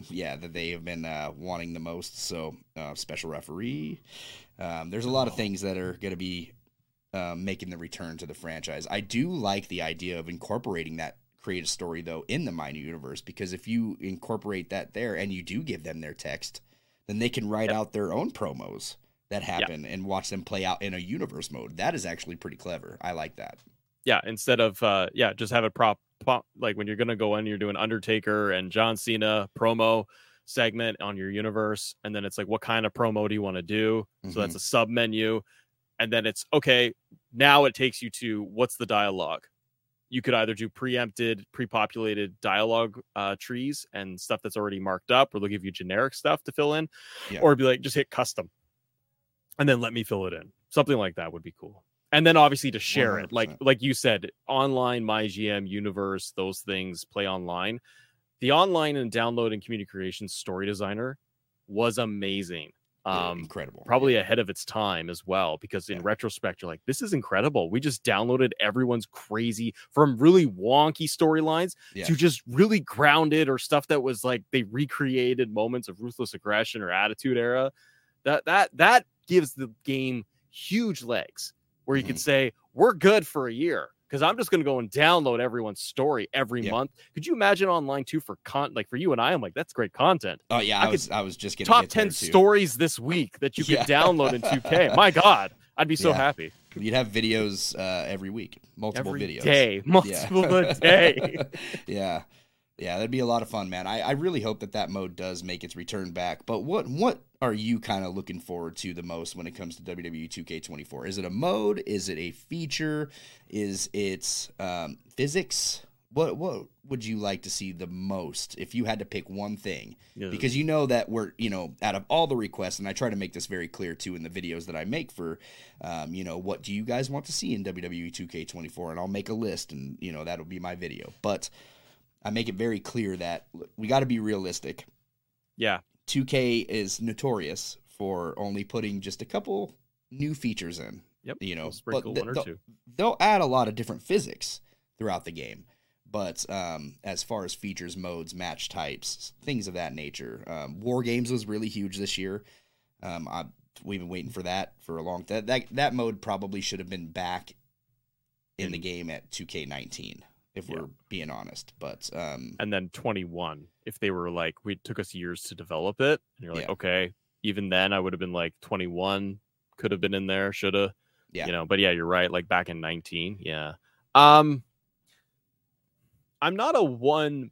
yeah, that they have been uh, wanting the most. So, uh, special referee. Um, there's a lot of things that are going to be um, making the return to the franchise. I do like the idea of incorporating that creative story though in the minor universe because if you incorporate that there and you do give them their text then they can write Yep. out their own promos that happen and watch them play out in a universe mode. That is actually pretty clever. I like that. yeah instead of uh yeah just have a prop, prop like when you're gonna go in you're doing undertaker and john cena promo segment on your universe and then it's like what kind of promo do you want to do so that's a sub menu and then it's okay now it takes you to what's the dialogue you could either do preempted pre-populated dialogue uh, trees and stuff that's already marked up or they'll give you generic stuff to fill in Yeah. or be like just hit custom and then let me fill it in something like that would be cool and then obviously to share it like 100%. like you said online my gm universe those things play online the online and download and community creation story designer was amazing um incredible. probably ahead of its time as well because in Yeah. retrospect you're like this is incredible we just downloaded everyone's crazy from really wonky storylines Yeah. to just really grounded or stuff that was like they recreated moments of ruthless aggression or attitude era that that that gives the game huge legs where you Mm-hmm. could say we're good for a year because i'm just going to go and download everyone's story every Yeah. month could you imagine online too for con like for you and i i'm like that's great content Oh yeah, I I, was I was just getting top 10 stories this week that you (laughs) could Yeah. download in 2K. (laughs) My God, I'd be so Yeah. happy. You'd have videos uh, every week, multiple Every videos. day, multiple a (laughs) day. yeah, yeah, that'd be a lot of fun, man. I, I really hope that that mode does make its return back. But what what are you kind of looking forward to the most when it comes to WWE 2K24? Is it a mode? Is it a feature? Is it um, physics? What what would you like to see the most if you had to pick one thing? Yeah, because you know that we're you know out of all the requests and i try to make this very clear too in the videos that i make for um, you know what do you guys want to see in wwe 2k24 and i'll make a list and you know that'll be my video but i make it very clear that we got to be realistic yeah, 2k is notorious for only putting just a couple new features in Yep, you know sprinkle th- one or they'll- two. they'll add a lot of different physics throughout the game. But um, as far as features, modes, match types, things of that nature, um, War Games was really huge this year. Um, I, we've been waiting for that for a long time. That that mode probably should have been back in the game at 2K19, if Yeah. we're being honest. But um, and then 21 if they were like we took us years to develop it and you're like Yeah. okay even then i would have been like 21 could have been in there should have Yeah. you know but yeah you're right like back in 19 yeah um i'm not a one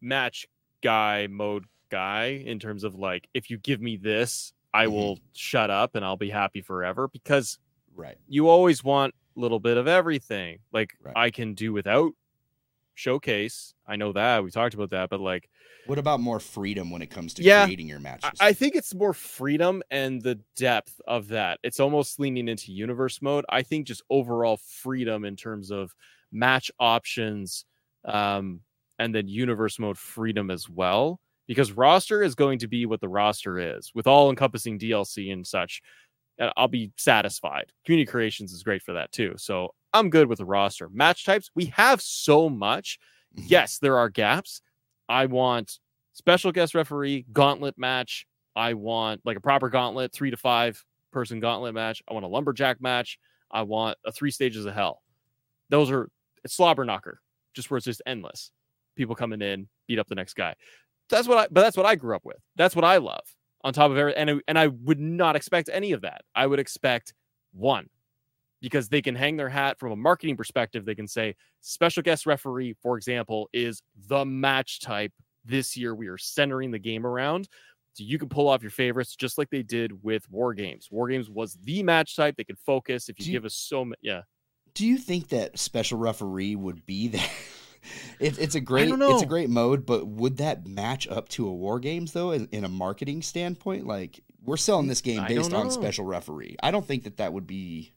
match guy mode guy in terms of like if you give me this i Mhm. will shut up and i'll be happy forever because right, you always want a little bit of everything. Like Right. I can do without showcase. I know that we talked about that, but like what about more freedom when it comes to Yeah, creating your matches? I think it's more freedom and the depth of that. It's almost leaning into universe mode. I think just overall freedom in terms of match options, um, and then universe mode freedom as well. Because roster is going to be what the roster is with all encompassing DLC and such. I'll be satisfied. Community creations is great for that too. So I'm good with the roster. Match types, we have so much. Mhm. Yes, there are gaps. I want special guest referee, gauntlet match. I want like a proper gauntlet, three to five person gauntlet match. I want a lumberjack match. I want a three stages of hell. Those are it's slobber knocker, just where it's just endless. People coming in, beat up the next guy. That's what I but that's what I grew up with. That's what I love. On top of everything, and and I would not expect any of that. I would expect one because they can hang their hat from a marketing perspective. They can say special guest referee, for example, is the match type this year. We are centering the game around. So you can pull off your favorites just like they did with War Games. War Games was the match type. They could focus if you Do you- give us so many. Yeah. Do you think that special referee would be that? (laughs) it, it's a great, it's a great mode, but would that match up to a war games though, in, in a marketing standpoint? Like we're selling this game based on special referee. I don't think that that would be.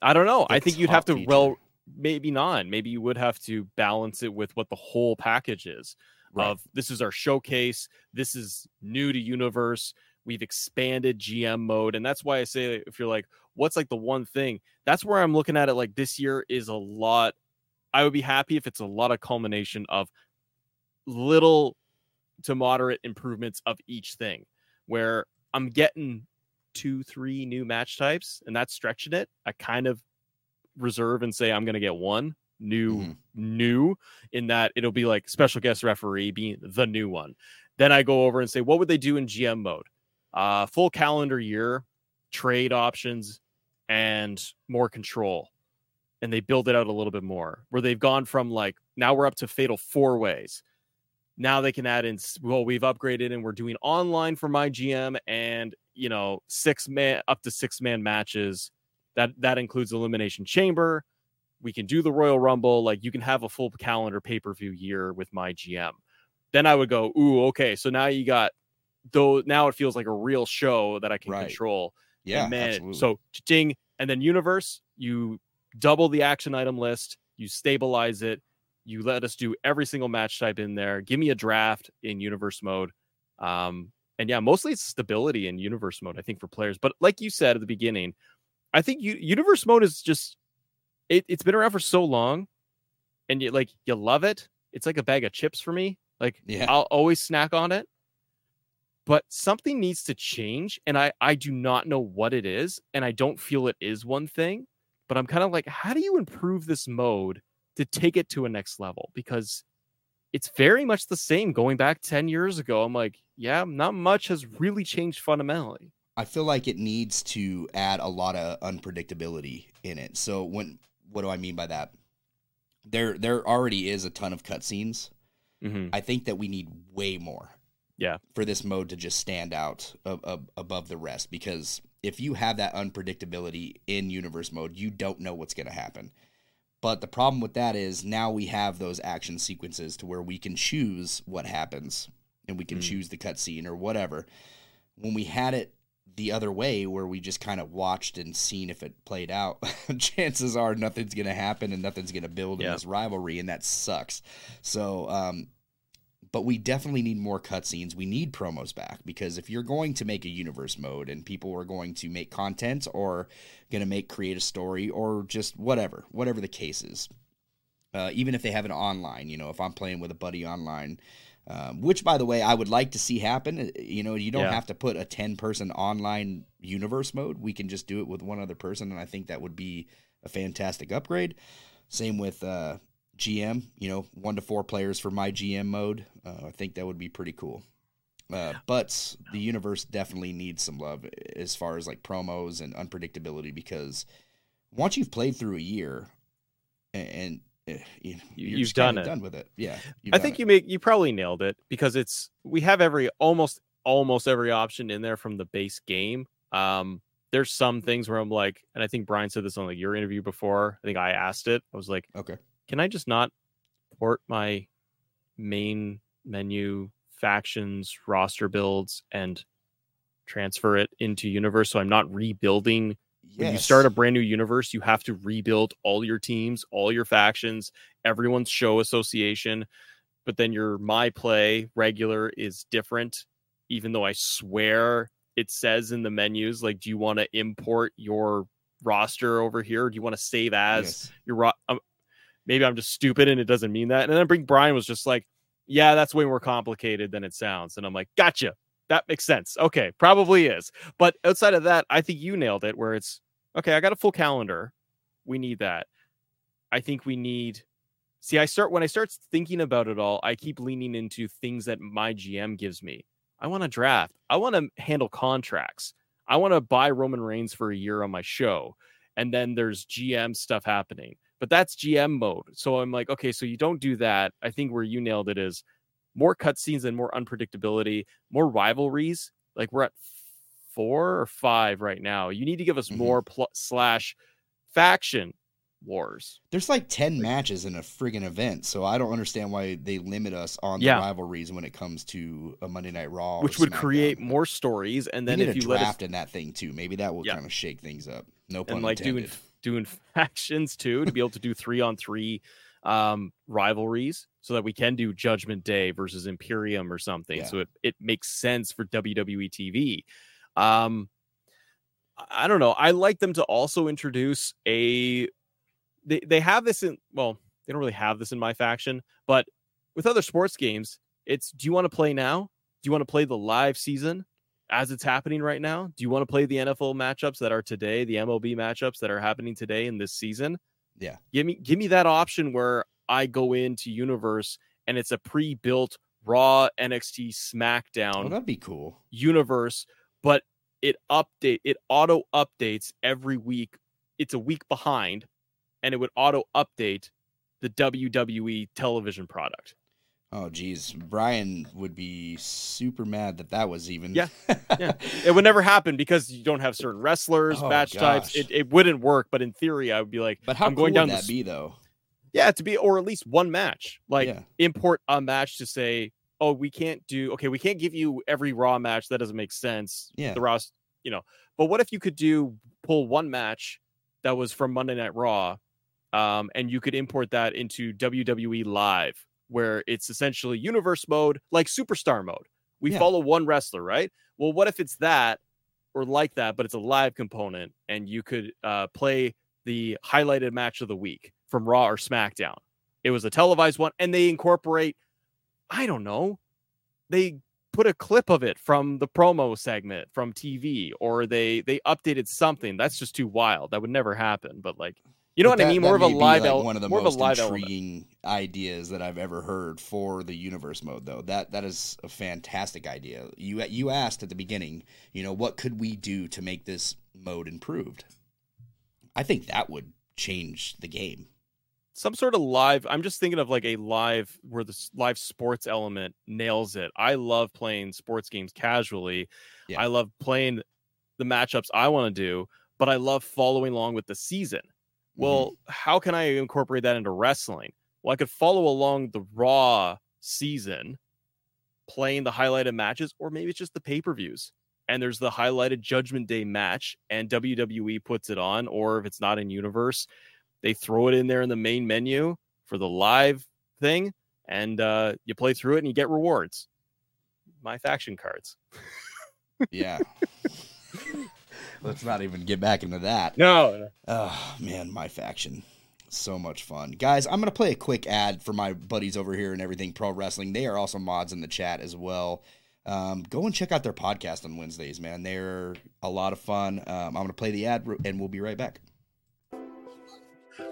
I don't know. I think you'd have to top well, maybe not. Maybe you would have to balance it with what the whole package is. Of this is our showcase. This is new to universe. We've expanded GM mode, and that's why I say if you're like, what's like the one thing? That's where I'm looking at it. Like this year is a lot. I would be happy if it's a lot of culmination of little to moderate improvements of each thing, where I'm getting two, three new match types, and that's stretching it. I kind of reserve and say I'm going to get one new, Mhm. new in that it'll be like special guest referee being the new one. Then I go over and say, what would they do in GM mode? Uh, full calendar year, trade options, and more control. And they build it out a little bit more where they've gone from like now we're up to fatal four ways. Now they can add in, well, we've upgraded and we're doing online for my GM and, you know, six man up to six man matches. That that includes elimination chamber. We can do the Royal Rumble. Like you can have a full calendar pay per view year with my GM. Then I would go, ooh, okay. So now you got though. Now it feels like a real show that I can Right. control. Yeah, and man, absolutely. so ding, and then universe, you double the action item list, you stabilize it, you let us do every single match type in there. Give me a draft in universe mode. Um, and yeah, mostly it's stability in universe mode, I think, for players. But like you said at the beginning, I think u- universe mode is just it, it's been around for so long, and you like you love it. It's like a bag of chips for me. Like Yeah. I'll always snack on it. But something needs to change, and I I do not know what it is, and I don't feel it is one thing. But I'm kind of like, how do you improve this mode to take it to a next level? Because it's very much the same going back 10 years ago. I'm like, yeah, not much has really changed fundamentally. I feel like it needs to add a lot of unpredictability in it. So when what do I mean by that? There there already is a ton of cutscenes. Mhm. I think that we need way more. Yeah. For this mode to just stand out ab- ab- above the rest because if you have that unpredictability in universe mode, you don't know what's going to happen. But the problem with that is now we have those action sequences to where we can choose what happens and we can Mm. choose the cutscene or whatever. When we had it the other way, where we just kind of watched and seen if it played out, (laughs) chances are nothing's going to happen and nothing's going to build in this rivalry, and that sucks. So, um, but we definitely need more cutscenes. We need promos back because if you're going to make a universe mode and people are going to make content or going to make create a story or just whatever, whatever the case is, uh, even if they have it online, you know, if I'm playing with a buddy online, um, which by the way I would like to see happen. uh, You know, you don't Yeah. have to put a ten person online universe mode. We can just do it with one other person, and I think that would be a fantastic upgrade. Same with uh, GM. You know, one to four players for my GM mode. Uh, I think that would be pretty cool. Uh, but the universe definitely needs some love as far as like promos and unpredictability because once you've played through a year and, and uh, you, You- you're you've done it. done with it. Yeah, I think it. you make you probably nailed it because it's we have every almost almost every option in there from the base game. Um, there's some things where I'm like, and I think Brian said this on like your interview before. I think I asked it. I was like, okay. Can I just not port my main menu factions roster builds and transfer it into universe so I'm not rebuilding when you start a brand new universe, you have to rebuild all your teams, all your factions, everyone's show association. But then your my play regular is different, even though I swear it says in the menus, like, do you want to import your roster over here? Do you want to save as Yes. your ro- um, maybe I'm just stupid and it doesn't mean that. And then I Brian was just like, yeah, that's way more complicated than it sounds. And I'm like, gotcha. That makes sense. Okay, probably is. But outside of that, I think you nailed it where it's okay, I got a full calendar. We need that. I think we need see, I start when I start thinking about it all, I keep leaning into things that my GM gives me. I want to draft. I want to handle contracts. I want to buy Roman Reigns for a year on my show. And then there's GM stuff happening. But that's GM mode. So I'm like, okay, so you don't do that. I think where you nailed it is more cutscenes and more unpredictability, more rivalries. Like we're at four or five right now. You need to give us Mhm. more pl- slash faction wars. There's like 10 matches in a friggin' event, so I don't understand why they limit us on Yeah. the rivalries when it comes to a Monday Night Raw. which would SmackDown. create more stories. And then if you let us draft in that thing too, maybe that will Yeah. kind of shake things up. No pun and like intended. doing (laughs) factions too to be able to do three on three um rivalries so that we can do judgment day versus imperium or something. Yeah. so it, it makes sense for wwe tv um i I don't know. I like them to also introduce a they, they have this in well they don't really have this in my faction but with other sports games it's do you want to play now? Do you want to play the live season as it's happening right now? Do you want to play the NFL matchups that are today, the MLB matchups that are happening today in this season? Yeah. Give me give me that option where I go into universe and it's a pre-built raw NXT Oh, SmackDown that'd be cool. universe, but it update it auto updates every week. It's a week behind and it would auto update the WWE television product. Oh, geez. Brian would be super mad that that was even. Yeah, (laughs) yeah. It would never happen because you don't have certain wrestlers, Oh, match types. It, it wouldn't work. But in theory, I would be like, But how I'm cool going down would that be, though? yeah, to be or at least one match. Like Yeah. import a match to say, oh, we can't do okay, we can't give you every raw match. That doesn't make sense. Yeah. The Raw, you know. But what if you could do pull one match that was from Monday Night Raw, um, and you could import that into WWE Live, where it's essentially universe mode, like superstar mode. We Yeah. follow one wrestler, right? Well, what if it's that or like that, but it's a live component, and you could uh, play the highlighted match of the week from Raw or SmackDown. It was a televised one, and they incorporate, I don't know, they put a clip of it from the promo segment from TV, or they they updated something. That's just too wild. That would never happen. But like, You know But what I mean? More of a live like, el- one of the more most of a live element. intriguing ideas that I've ever heard for the universe mode. Though that that is a fantastic idea. You you asked at the beginning, you know, what could we do to make this mode improved? I think that would change the game. some sort of live i'm just thinking of like a live where the live sports element nails it i love playing sports games casually Yeah. i love playing the matchups i want to do but i love following along with the season well how can i incorporate that into wrestling? Well i could follow along the raw season playing the highlighted matches or maybe it's just the pay-per-views and there's the highlighted judgment day match and wwe puts it on or if it's not in universe they throw it in there in the main menu for the live thing and uh, you play through it and you get rewards. My faction cards. Yeah. (laughs) Let's not even get back into that. no Oh man, my faction. So much fun. Guys, I'm gonna play a quick ad for my buddies over here and everything pro wrestling. They are also mods in the chat as well. Um, go and check out their podcast on Wednesdays, man. They're a lot of fun. Um, I'm gonna play the ad and we'll be right back.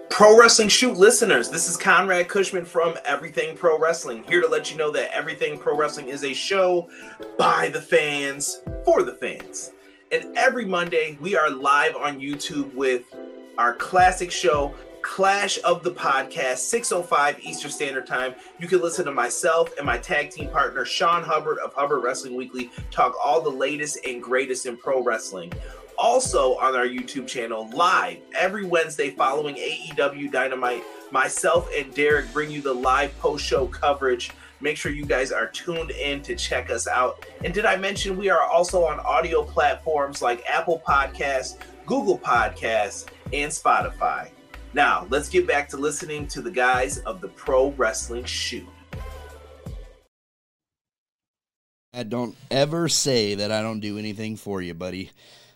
Pro Wrestling Shoot listeners, this is Conrad Cushman from Everything Pro Wrestling, here to let you know that Everything Pro Wrestling is a show by the fans for the fans. And every Monday, we are live on YouTube with our classic show, Clash of the Podcast, 605 Eastern Standard Time. You can listen to myself and my tag team partner, Sean Hubbard of Hubbard Wrestling Weekly, talk all the latest and greatest in pro wrestling also on our YouTube channel live every Wednesday following AEW Dynamite. Myself and Derek bring you the live post show coverage. Make sure you guys are tuned in to check us out. And did I mention we are also on audio platforms like Apple Podcasts, Google Podcasts, and Spotify? Now, let's get back to listening to the guys of the Pro Wrestling Shoot. I don't ever say that I don't do anything for you, buddy.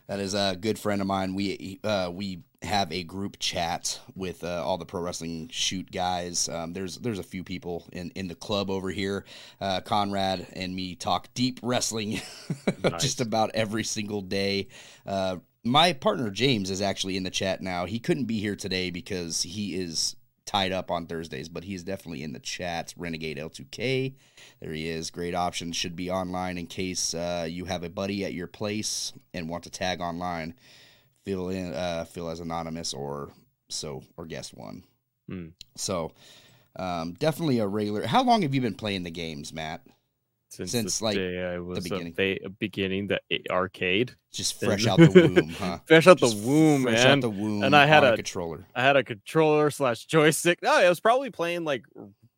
That is a good friend of mine. We uh, we have a group chat with uh, all the pro wrestling shoot guys. Um, there's there's a few people in, in the club over here. Uh, Conrad and me talk deep wrestling (laughs) Nice. just about every single day. Uh, my partner James is actually in the chat now. He couldn't be here today because he is tied up on Thursdays, but he's definitely in the chat. Renegade L2K. There he is. Great option. Should be online in case uh, you have a buddy at your place and want to tag online. Fill in, uh, fill as anonymous or so or guest one. Hmm. So, um, definitely a regular. How long have you been playing the games, Matt? since, Since, the like, was beginning. A fa- beginning the a- arcade Just fresh (laughs) out the womb, huh? fresh out Just the womb fresh man out the womb. And I had on a- controller. I had a controller slash joystick. No, I was probably playing like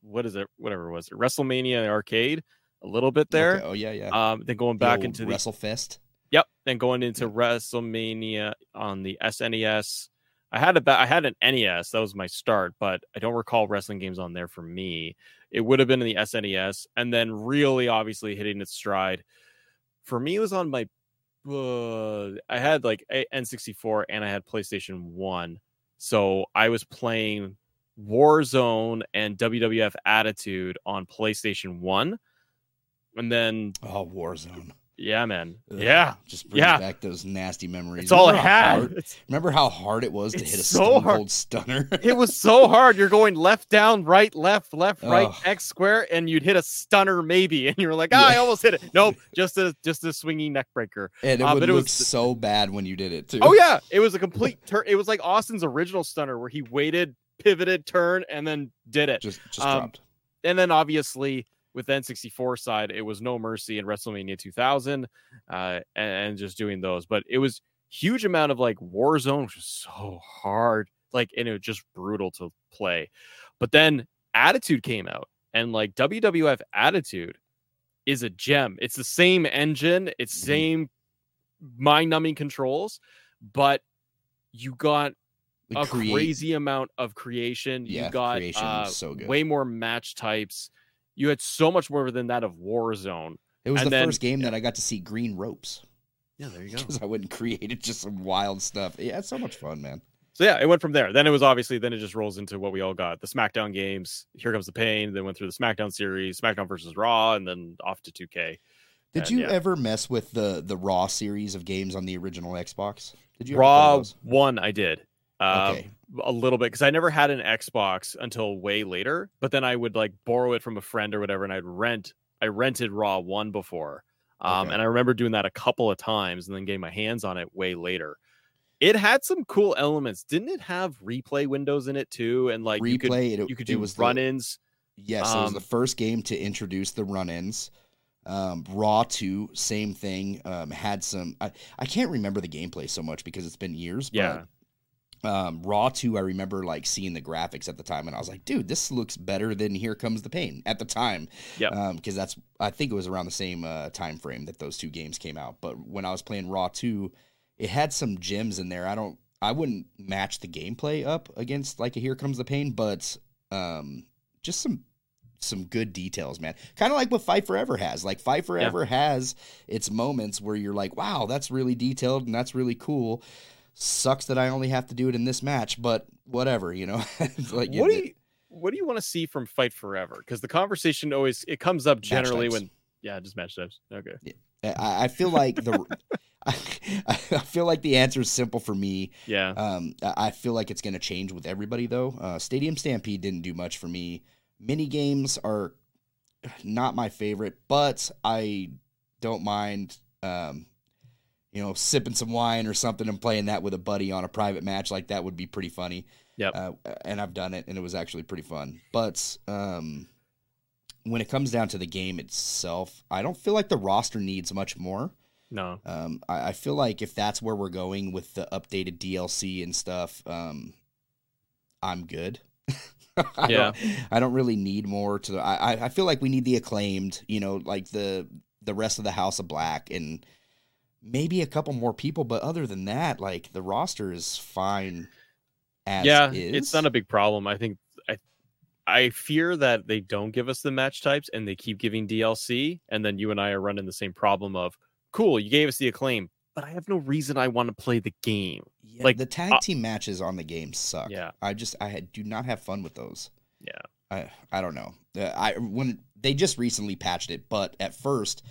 what is it? Whatever it was it WrestleMania arcade a little bit there. Okay, Oh yeah, yeah. Um, then going The back into the WrestleFest. Yep. Then going into WrestleMania on the SNES. I had a I had an NES. That was my start, but I don't recall wrestling games on there for me. It would have been in the SNES, and then really obviously hitting its stride. For me, it was on my. Uh, I had like N64 and I had PlayStation One, so I was playing Warzone and WWF Attitude on PlayStation One, and then Oh, Warzone. Yeah, man, Ugh, yeah, just brings yeah. back those nasty memories. it's all it Remember had. hard- remember how hard it was to hit a Stone Cold stunner? (laughs) it was so hard. You're going left, down, right, left, left, right. X square, and you'd hit a stunner maybe, and you're like, ah, I almost hit it. (laughs) Nope, just a just a swinging neck breaker. and it Uh, would it look was- so bad when you did it too. Oh yeah, it was a (laughs) complete turn. It was like Austin's original stunner where he waited, pivoted, turn, and then did it. just just Um, dropped. and then obviously with the N64 side, it was No Mercy in WrestleMania 2000, uh, and, and just doing those. But it was huge amount of like Warzone, which was so hard, like and it was just brutal to play. But then Attitude came out, and like WWF Attitude is a gem. It's the same engine, it's Mhm. same mind-numbing controls, but you got a create- crazy amount of creation. Yeah, you got creation uh, so good. way more match types. You had so much more than that of Warzone. It was and the then- first game that I got to see green ropes Yeah, there you (laughs) go. because I wouldn't create it. Just some wild stuff. Yeah, it's so much fun, man. So yeah, it went from there. Then it was obviously then it just rolls into what we all got: the SmackDown games. Here comes the pain. Then went through the SmackDown series, SmackDown versus Raw, and then off to 2K. Did And, you yeah. ever mess with the the Raw series of games on the original Xbox? Did you Raw those? one, I did. Um, Okay. A little bit because I never had an Xbox until way later. But then I would like borrow it from a friend or whatever, and I'd rent. I rented Raw one before, um, Okay. and I remember doing that a couple of times, and then getting my hands on it way later. It had some cool elements, didn't it? Have replay windows in it too, and like you could Replay. it, you could do was run-ins. Yes, it was Um, the first game to introduce the run-ins. Um, Raw 2, same thing. Um, had some. I, I can't remember the gameplay so much because it's been years. Yeah. Um, Raw 2, I remember like seeing the graphics at the time, and I was like, dude, this looks better than Here Comes the Pain at the time. Yep. Because that's I think it was around the same uh, time frame that those two games came out. But when I was playing Raw 2, it had some gems in there. I don't. I wouldn't match the gameplay up against like a Here Comes the Pain, but um, just some some good details, man. Kind of like what Fight Forever has. Like Fight Forever has its moments where you're like, wow, that's really detailed and that's really cool. Sucks that I only have to do it in this match, but whatever, you know. (laughs) Like what do you what do you want to see from Fight Forever? Because the conversation always it comes up generally when yeah, just match types. Okay. I, I feel like the I, (laughs) (laughs) I feel like the answer is simple for me. Yeah. Um, I I feel like it's going to change with everybody though. Uh, Stadium Stampede didn't do much for me. Mini games are not my favorite, but I don't mind, um, you know, sipping some wine or something and playing that with a buddy on a private match like that would be pretty funny. Yep. Uh, and I've done it, and it was actually pretty fun. But um, when it comes down to the game itself, I don't feel like the roster needs much more. No. Um, I, I feel like if that's where we're going with the updated DLC and stuff, um, I'm good. (laughs) I Yeah. Don't, I don't really need more to. I, I- I feel like we need the acclaimed, you know, like the the rest of the House of Black and maybe a couple more people. But other than that, like the roster is fine. As yeah, is. it's not a big problem. I think I I fear that they don't give us the match types and they keep giving DLC, and then you and I are running the same problem of cool, you gave us the acclaim, but I have no reason I want to play the game. Yeah, like, the tag uh, team matches on the game suck. Yeah. I just I had, do not have fun with those. Yeah. I I don't know. Uh, I when they just recently patched it, but at first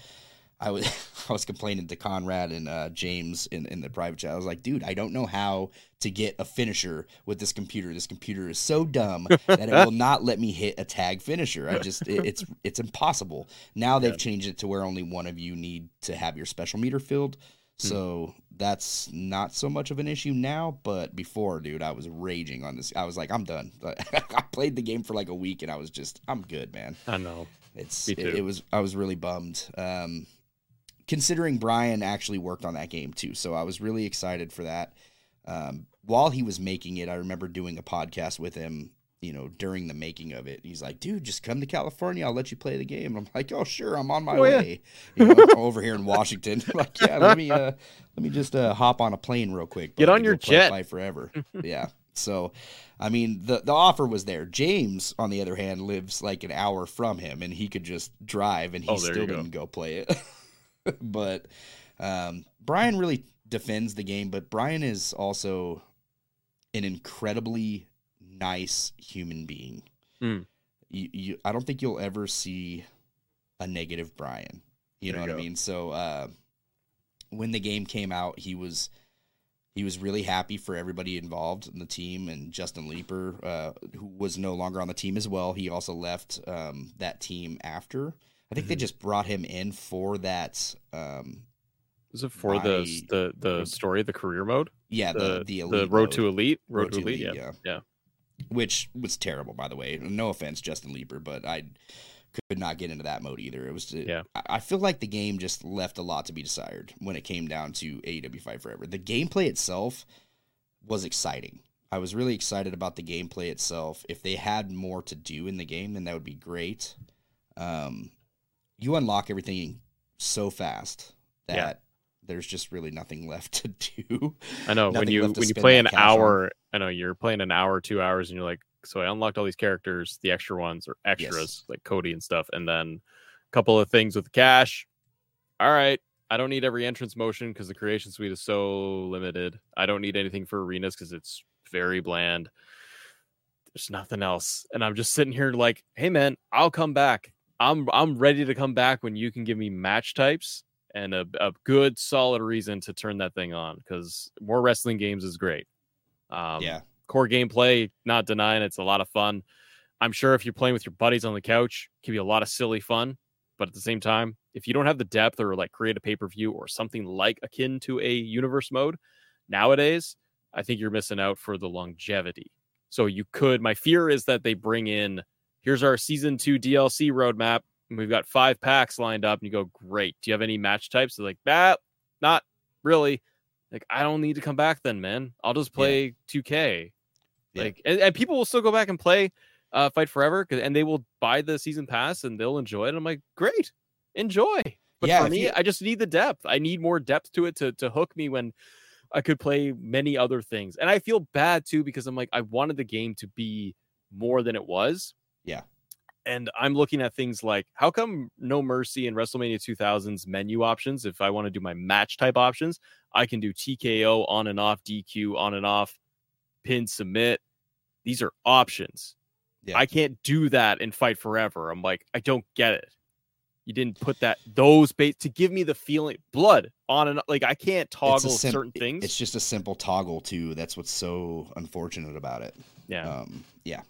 I was (laughs) I was complaining to Conrad and uh, James in, in the private chat. I was like, dude, I don't know how to get a finisher with this computer. This computer is so dumb that it will (laughs) not let me hit a tag finisher. I just it, it's it's impossible. Now they've Yeah. changed it to where only one of you need to have your special meter filled. Hmm. So that's not so much of an issue now, but before, dude, I was raging on this. I was like, I'm done. (laughs) I played the game for like a week and I was just, I'm good, man. I know. It's it, it was I was really bummed. Um, considering Brian actually worked on that game too, so I was really excited for that. Um, while he was making it, I remember doing a podcast with him. You know, during the making of it, he's like, "Dude, just come to California. I'll let you play the game." And I'm like, "Oh, sure, I'm on my Oh, yeah. way." You know, over here in Washington. (laughs) Like, yeah, let me uh, let me just uh, hop on a plane real quick. Get on your go play jet. Fight forever. (laughs) yeah. So, I mean, the the offer was there. James, on the other hand, lives like an hour from him, and he could just drive, and he Oh, still didn't go play it. (laughs) (laughs) but um, Brian really defends the game, but Brian is also an incredibly nice human being. Mm. You, you, I don't think you'll ever see a negative Brian. You There know you what I mean? So uh, when the game came out, he was he was really happy for everybody involved in the team, and Justin Leeper, uh, who was no longer on the team as well, he also left um, that team after. I think they Mhm. just brought him in for that. Um, Is it for the My- the the story, the career mode, yeah, the the the, the, road mode. to elite, road, Road to to elite? Elite, yeah, yeah. yeah. which was terrible, by the way. No offense, Justin Leeper, but I could not get into that mode either. It was, Yeah. I I feel like the game just left a lot to be desired when it came down to AEW Fight Forever. The gameplay itself was exciting. I was really excited about the gameplay itself. If they had more to do in the game, then that would be great. Um, you unlock everything so fast that Yeah. there's just really nothing left (laughs) to do. I know when you when you play an cash on. hour. I know you're playing an hour, two hours, and you're like, so I unlocked all these characters, the extra ones or extras like Cody and stuff, and then a couple of things with cash. All right, I don't need every entrance motion because the creation suite is so limited. I don't need anything for arenas because it's very bland. There's nothing else, and I'm just sitting here like, hey man, I'll come back. I'm I'm ready to come back when you can give me match types and a, a good solid reason to turn that thing on because more wrestling games is great. Um, yeah, core gameplay, not denying it's a lot of fun. I'm sure if you're playing with your buddies on the couch, it can be a lot of silly fun. But at the same time, if you don't have the depth or like create a pay per view or something like akin to a universe mode nowadays, I think you're missing out for the longevity. So you could, my fear is that they bring in, here's our season two DLC roadmap. And we've got five packs lined up. And you go, great. Do you have any match types? They're like, that, not really. Like, I don't need to come back then, man. I'll just play 2K. Yeah. Like, and, and people will still go back and play uh, Fight Forever and they will buy the season pass and they'll enjoy it. I'm like, great, enjoy. But Yeah, for me, you- I just need the depth. I need more depth to it to to hook me when I could play many other things. And I feel bad too because I'm like, I wanted the game to be more than it was. And I'm looking at things like how come No Mercy and WrestleMania 2000's menu options? If I want to do my match type options, I can do TKO on and off, DQ on and off, pin submit. These are options. Yeah. I can't do that and Fight Forever. I'm like, I don't get it. You didn't put that those bait to give me the feeling blood on and like I can't toggle sim- certain things. It's just a simple toggle too. That's what's so unfortunate about it. yeah. Um, yeah,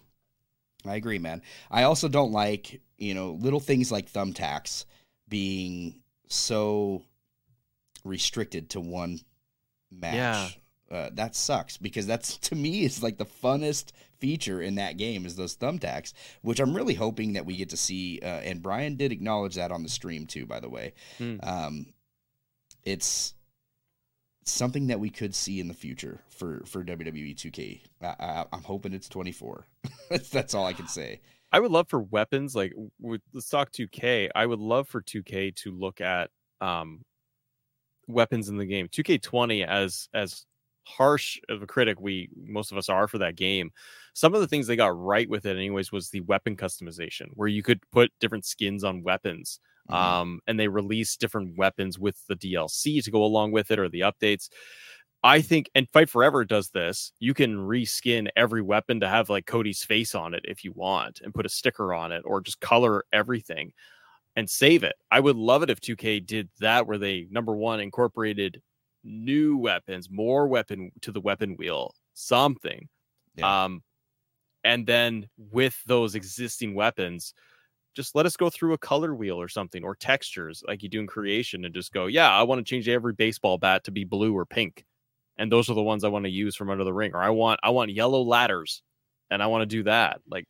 I agree, man. I also don't like you know little things like thumbtacks being so restricted to one match. Yeah. Uh, that sucks because that's (laughs) to me is like the funnest feature in that game is those thumbtacks, which I'm really hoping that we get to see. Uh, and Brian did acknowledge that on the stream too, by the way. Hmm. Um, it's something that we could see in the future for for WWE 2K. I, I'm hoping it's 24. (laughs) that's, that's all I can say. I would love for weapons like with let's talk 2K. I would love for 2K to look at um weapons in the game. 2K20 as as harsh of a critic we most of us are for that game. Some of the things they got right with it anyways was the weapon customization where you could put different skins on weapons. Mhm. Um and they release different weapons with the DLC to go along with it or the updates. I think, and Fight Forever does this. You can reskin every weapon to have like Cody's face on it if you want, and put a sticker on it, or just color everything and save it. I would love it if 2K did that, where they number one incorporated new weapons, more weapon to the weapon wheel, something. Yeah. Um, and then with those existing weapons, just let us go through a color wheel or something, or textures like you do in creation, and just go, yeah, I want to change every baseball bat to be blue or pink and those are the ones I want to use from under the ring. Or I want I want yellow ladders, and I want to do that. Like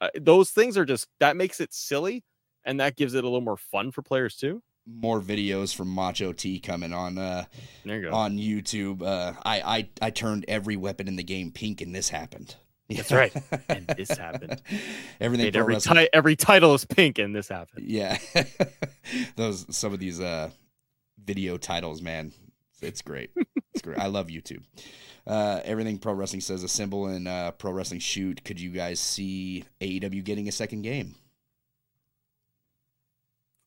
uh, those things are just that makes it silly, and that gives it a little more fun for players too. More videos from Macho T coming on uh, There you go. on YouTube. Uh, I, I I turned every weapon in the game pink, and this happened. That's right. And (laughs) this happened. Everything every ti- every title is pink, and this happened. Yeah, (laughs) those some of these uh video titles, man, it's great. It's great. I love YouTube. Uh, everything pro wrestling says Assemble in uh, pro wrestling shoot. Could you guys see AEW getting a second game?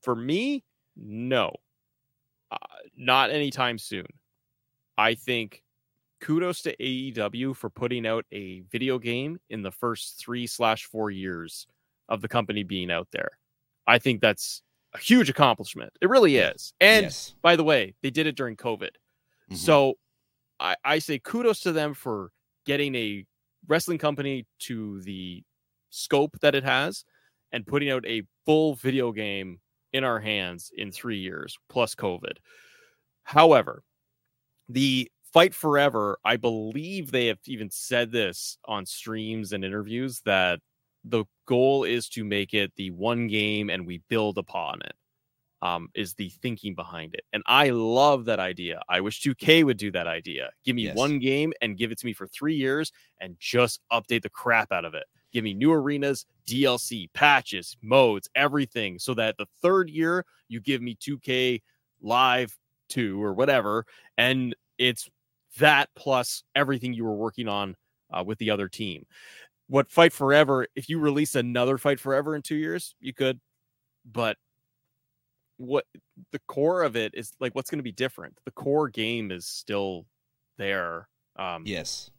For me, no, uh, not anytime soon. I think kudos to AEW for putting out a video game in the first three slash four years of the company being out there. I think that's a huge accomplishment. It really is. And yes. by the way, they did it during COVID. Mhm. So I, I say kudos to them for getting a wrestling company to the scope that it has and putting out a full video game in our hands in three years plus COVID. However, the fight forever, I believe they have even said this on streams and interviews that the goal is to make it the one game and we build upon it um, is the thinking behind it. And I love that idea. I wish 2K would do that idea. Give me Yes. one game and give it to me for three years and just update the crap out of it. Give me new arenas, DLC, patches, modes, everything, so that the third year you give me 2K Live 2 or whatever. And it's that plus everything you were working on uh, with the other team. What Fight Forever, if you release another Fight Forever in two years, you could, but what the core of it is like what's going to be different the core game is still there um Yes.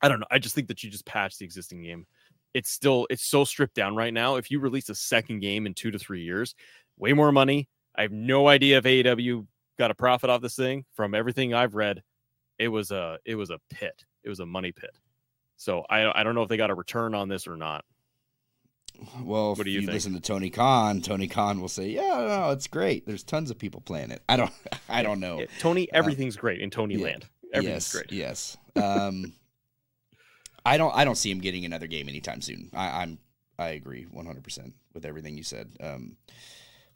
i don't know i just think that you just patch the existing game it's still it's so stripped down right now if you release a second game in two to three years way more money i have no idea if aew got a profit off this thing from everything i've read it was a it was a pit it was a money pit So I I don't know if they got a return on this or not. Well, What if do you you think? listen to Tony Khan, Tony Khan will say, "Yeah, no, it's great. There's tons of people playing it." I don't, (laughs) I don't know. Yeah, Tony, everything's great in Tony yeah. Land. Everything's yes, great. Yes. Um, (laughs) I don't. I don't see him getting another game anytime soon. I, I'm. I agree 100 percent with everything you said. Um,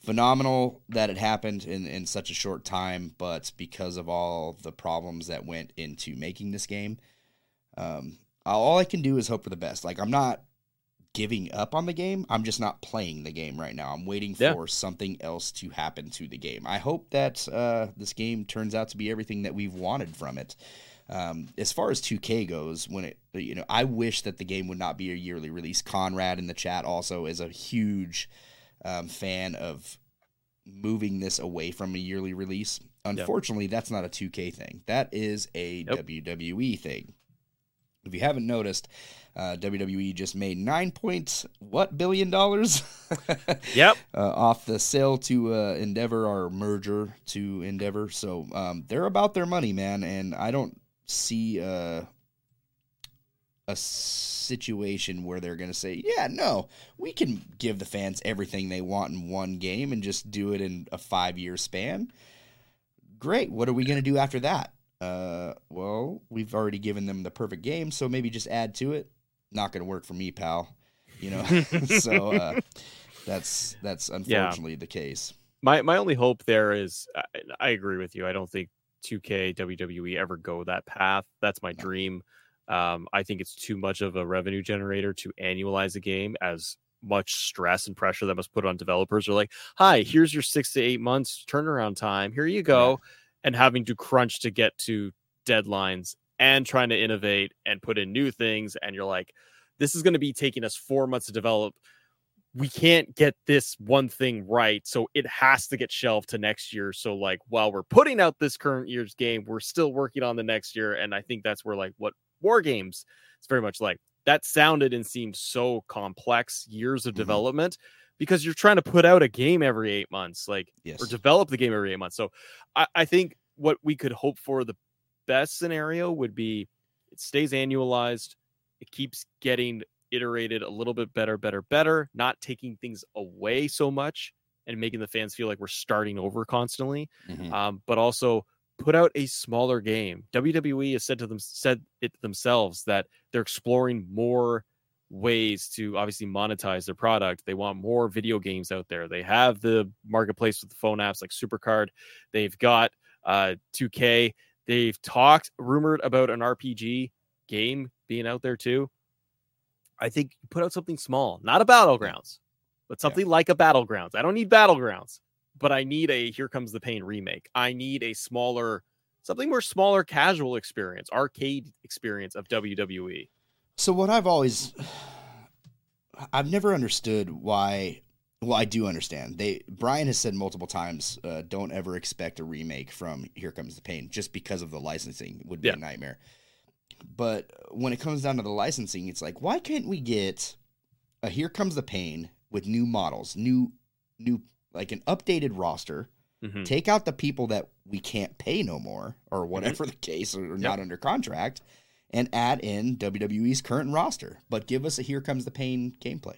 phenomenal that it happened in in such a short time, but because of all the problems that went into making this game, um, all I can do is hope for the best. Like I'm not giving up on the game. I'm just not playing the game right now. I'm waiting Yeah. for something else to happen to the game. I hope that uh, this game turns out to be everything that we've wanted from it. Um, as far as 2K goes, when it you know, I wish that the game would not be a yearly release. Conrad in the chat also is a huge um, fan of moving this away from a yearly release. Unfortunately, that's not a 2K thing. That is a Yep. WWE thing. If you haven't noticed, uh, WWE just made nine point what billion dollars (laughs) Yep. uh, off the sale to uh, Endeavor or merger to Endeavor. So um, they're about their money, man, and I don't see uh, a situation where they're going to say, "Yeah, no, we can give the fans everything they want in one game and just do it in a five-year span." Great. What are we going to do after that? Uh, well, we've already given them the perfect game, so maybe just add to it. Not going to work for me, pal. You know, (laughs) so uh, that's that's unfortunately the case. my my only hope there is I, I agree with you. I don't think 2K WWE ever go that path. That's my dream. Um, I think it's too much of a revenue generator to annualize a game as much stress and pressure that must put on developers. Are like, hi, here's your six to eight months turnaround time. Here you go, and having to crunch to get to deadlines and trying to innovate and put in new things. And you're like, this is going to be taking us four months to develop we can't get this one thing right so it has to get shelved to next year so like while we're putting out this current year's game we're still working on the next year and i think that's where like what war games it's very much like that sounded and seemed so complex years of Mhm. development because you're trying to put out a game every eight months like Yes. or develop the game every eight months so I, I think what we could hope for the best scenario would be it stays annualized it keeps getting iterated a little bit better, better, better, not taking things away so much and making the fans feel like we're starting over constantly. Mhm. Um, but also put out a smaller game. WWE has said to them said it themselves that they're exploring more ways to obviously monetize their product. They want more video games out there. They have the marketplace with the phone apps like Supercard. They've got uh 2K. They've talked rumored about an RPG game being out there too. I think put out something small, not a battlegrounds, but something like a battlegrounds. I don't need battlegrounds, but I need a Here Comes the Pain remake. I need a smaller, something more smaller, casual experience, arcade experience of. WWE. So what I've always (sighs) I've never understood why well I do understand. They Brian has said multiple times uh, don't ever expect a remake from Here Comes the Pain just because of the licensing would be Yeah. a nightmare. But when it comes down to the licensing it's like why can't we get a Here Comes the Pain with new models, new new like an updated roster Mhm. take out the people that we can't pay no more or whatever the case or are not under contract and add in WWE's current roster. But give us a here comes the pain gameplay.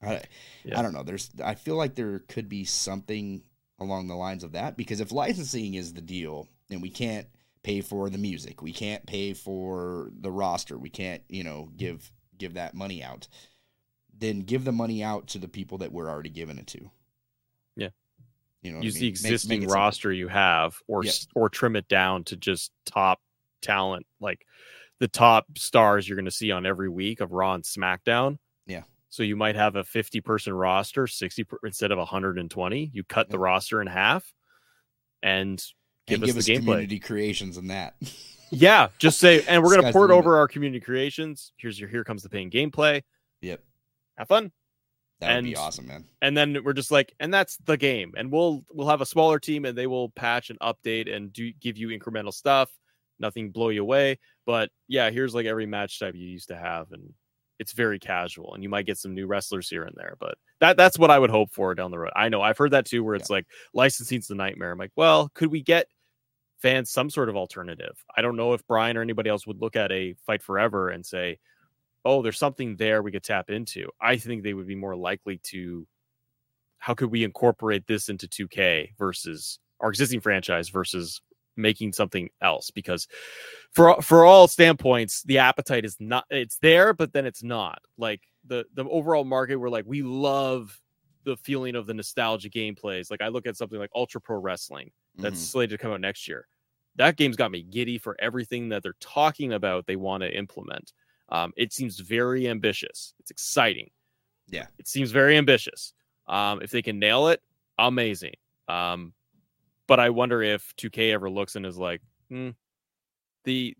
I, Yeah. I don't know. There's I feel like there could be something along the lines of that because if licensing is the deal and we can't pay for the music. We can't pay for the roster. We can't you know give give that money out. Then give the money out to the people that we're already giving it to. You know what I Use the mean? Make- make existing roster you have, or Yeah. or trim it down to just top talent, like the top stars you're going to see on every week of Raw and SmackDown. Yeah. So you might have a 50 person roster, 60 per, instead of 120. You cut the roster in half, and give and us give the us gameplay. community creations and that. (laughs) Yeah, just say, and we're gonna port over our community creations. Here's your here comes the pain gameplay. yep, Have fun, that would be awesome, man. and then we're just like, and that's the game. And we'll we'll have a smaller team, and they will patch and update and do give you incremental stuff. Nothing blow you away, but yeah, here's like every match type you used to have, and it's very casual. And you might get some new wrestlers here and there, but that that's what I would hope for down the road. I know I've heard that too, where it's like licensing's the nightmare. I'm like, well, could we get fans some sort of alternative? I don't know if Brian or anybody else would look at a Fight Forever and say, oh, there's something there we could tap into. I think they would be more likely to how could we incorporate this into 2K versus our existing franchise versus making something else because for for all standpoints the appetite is not it's there but then it's not like the the overall market we're like we love the feeling of the nostalgia gameplays like i look at something like ultra pro wrestling that's Mhm. slated to come out next year that game's got me giddy for everything that they're talking about they want to implement um, it seems very ambitious it's exciting Yeah. it seems very ambitious um, if they can nail it amazing um, but I wonder if 2K ever looks and is like, hmm, the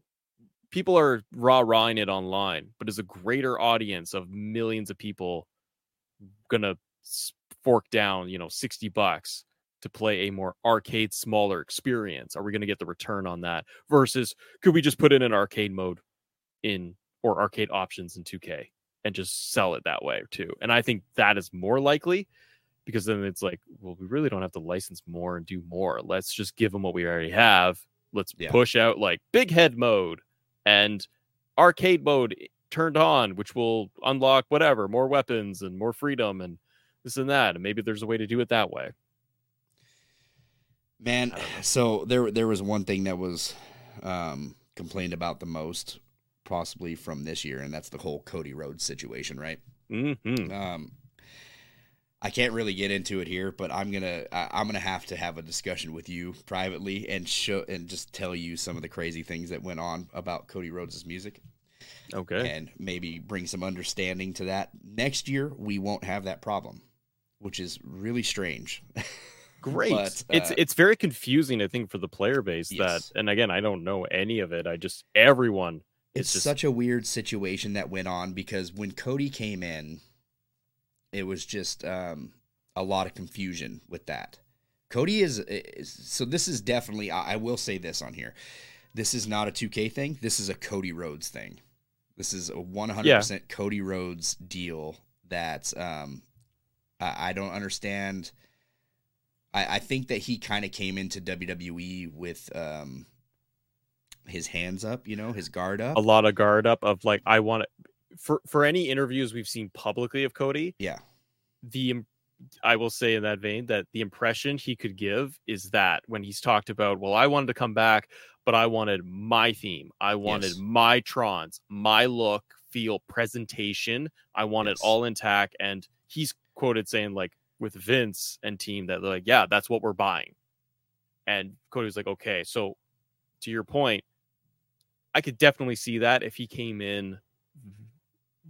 people are raw rawing it online, but is a greater audience of millions of people gonna fork down, you know, 60 bucks to play a more arcade, smaller experience? Are we gonna get the return on that? Versus could we just put in an arcade mode in or arcade options in 2K and just sell it that way too? And I think that is more likely because then it's like, well, we really don't have to license more and do more. Let's just give them what we already have. Let's Yeah. push out like big head mode and arcade mode turned on, which will unlock whatever more weapons and more freedom and this and that. And maybe there's a way to do it that way. Man, I don't know. so there there was one thing that was um, complained about the most, possibly from this year, and that's the whole Cody Rhodes situation, right? hmm Um, I can't really get into it here, but I'm gonna I, I'm gonna have to have a discussion with you privately and show and just tell you some of the crazy things that went on about Cody Rhodes' music Okay. and maybe bring some understanding to that. Next year we won't have that problem, which is really strange. (laughs) Great. But, it's uh, it's very confusing, I think, for the player base Yes. that and again, I don't know any of it. I just everyone it's it's just such a weird situation that went on because when Cody came in, it was just um, a lot of confusion with that. Cody is, is so. This is definitely. I, I will say this on here. This is not a 2K thing. This is a Cody Rhodes thing. This is a 100% Cody Rhodes deal that um, I, I don't understand. I, I think that he kind of came into WWE with um, his hands up, you know, his guard up. a lot of guard up of like I want to for for any interviews we've seen publicly of Cody, Yeah. the I will say in that vein that the impression he could give is that when he's talked about, well, I wanted to come back, but I wanted my theme, I wanted Yes. my trons, my look, feel, presentation, I want Yes. it all intact, and he's quoted saying like with Vince and team that they're like, yeah, that's what we're buying, and Cody was like, okay, so to your point, I could definitely see that if he came in mm-hmm.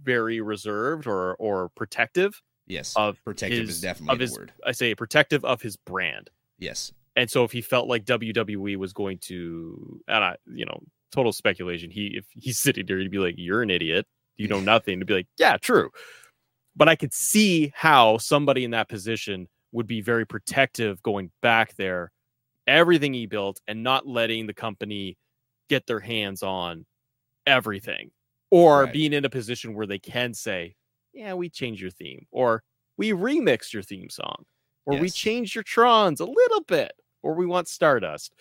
very reserved or or protective Yes. of Protective his- is definitely of the his word. I say protective of his brand. Yes. And so if he felt like WWE was going to and I you know, total speculation, he if he's (laughs) sitting there, he'd be like, You're an idiot. You know (laughs) nothing. To be like, Yeah, true. But I could see how somebody in that position would be very protective going back there, everything he built, and not letting the company get their hands on everything. Or Right. being in a position where they can say, Yeah, we changed your theme, or we remixed your theme song, or we Yes. changed your trons a little bit, or we want Stardust.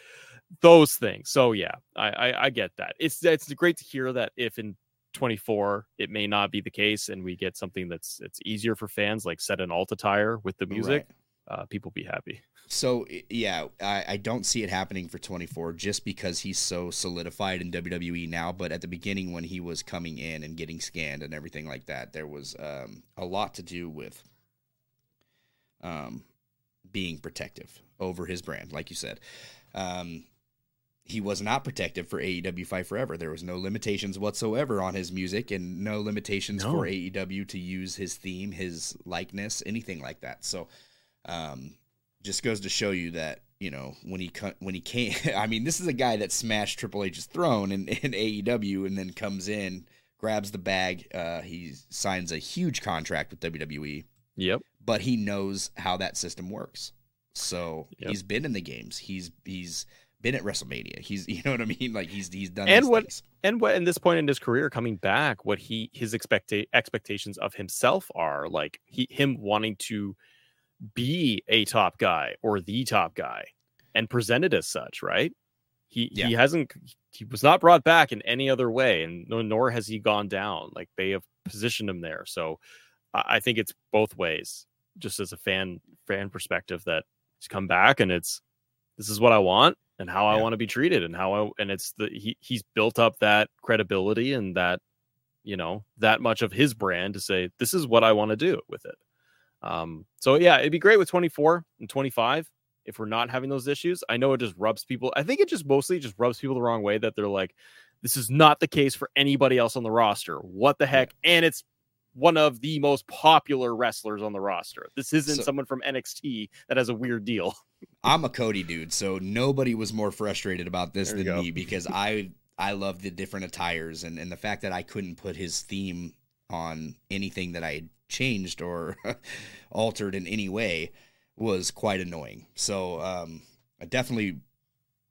Those things. So yeah, I, I I get that. It's it's great to hear that if in 24 it may not be the case and we get something that's it's easier for fans like set an alta tire with the music Right. Uh people be happy So yeah, I, I don't see it happening for 24 just because he's so solidified in WWE now. But at the beginning, when he was coming in and getting scanned and everything like that, there was um, a lot to do with um, being protective over his brand, like you said. Um, he was not protective for AEW Fight Forever. There was no limitations whatsoever on his music and no limitations No. for AEW to use his theme, his likeness, anything like that. So, um, just goes to show you that you know when he when he came. (laughs) I mean, this is a guy that smashed Triple H's throne in, (laughs) in AEW and then comes in, grabs the bag. Uh, he signs a huge contract with WWE, yep but he knows how that system works. So Yep. he's been in the games. He's he's been at WrestleMania. He's (laughs) you know what I mean. Like he's he's done And what- things. and what in this point in his career coming back what he his expect expectations of himself are like he him wanting to be a top guy or the top guy and presented as such right He Yeah. he hasn't he was not brought back in any other way, and nor, has he gone down. Like they have positioned him there, so I, think it's both ways. Just as a fan fan perspective, that he's come back and it's this is what I want and how I want to be treated and how I and it's the he he's built up that credibility and that you know that much of his brand to say this is what I want to do with it. Um, so yeah, it'd be great with 24 and 25 if we're not having those issues. I know it just rubs people. I think it just mostly just rubs people the wrong way that they're like, this is not the case for anybody else on the roster. What the heck? And it's one of the most popular wrestlers on the roster. This isn't So- someone from NXT that has a weird deal. (laughs) I'm a Cody dude, so nobody was more frustrated about this There than me because I I love the different attires and, and the fact that I couldn't put his theme on anything that I had changed or (laughs) altered in any way was quite annoying. So um, I definitely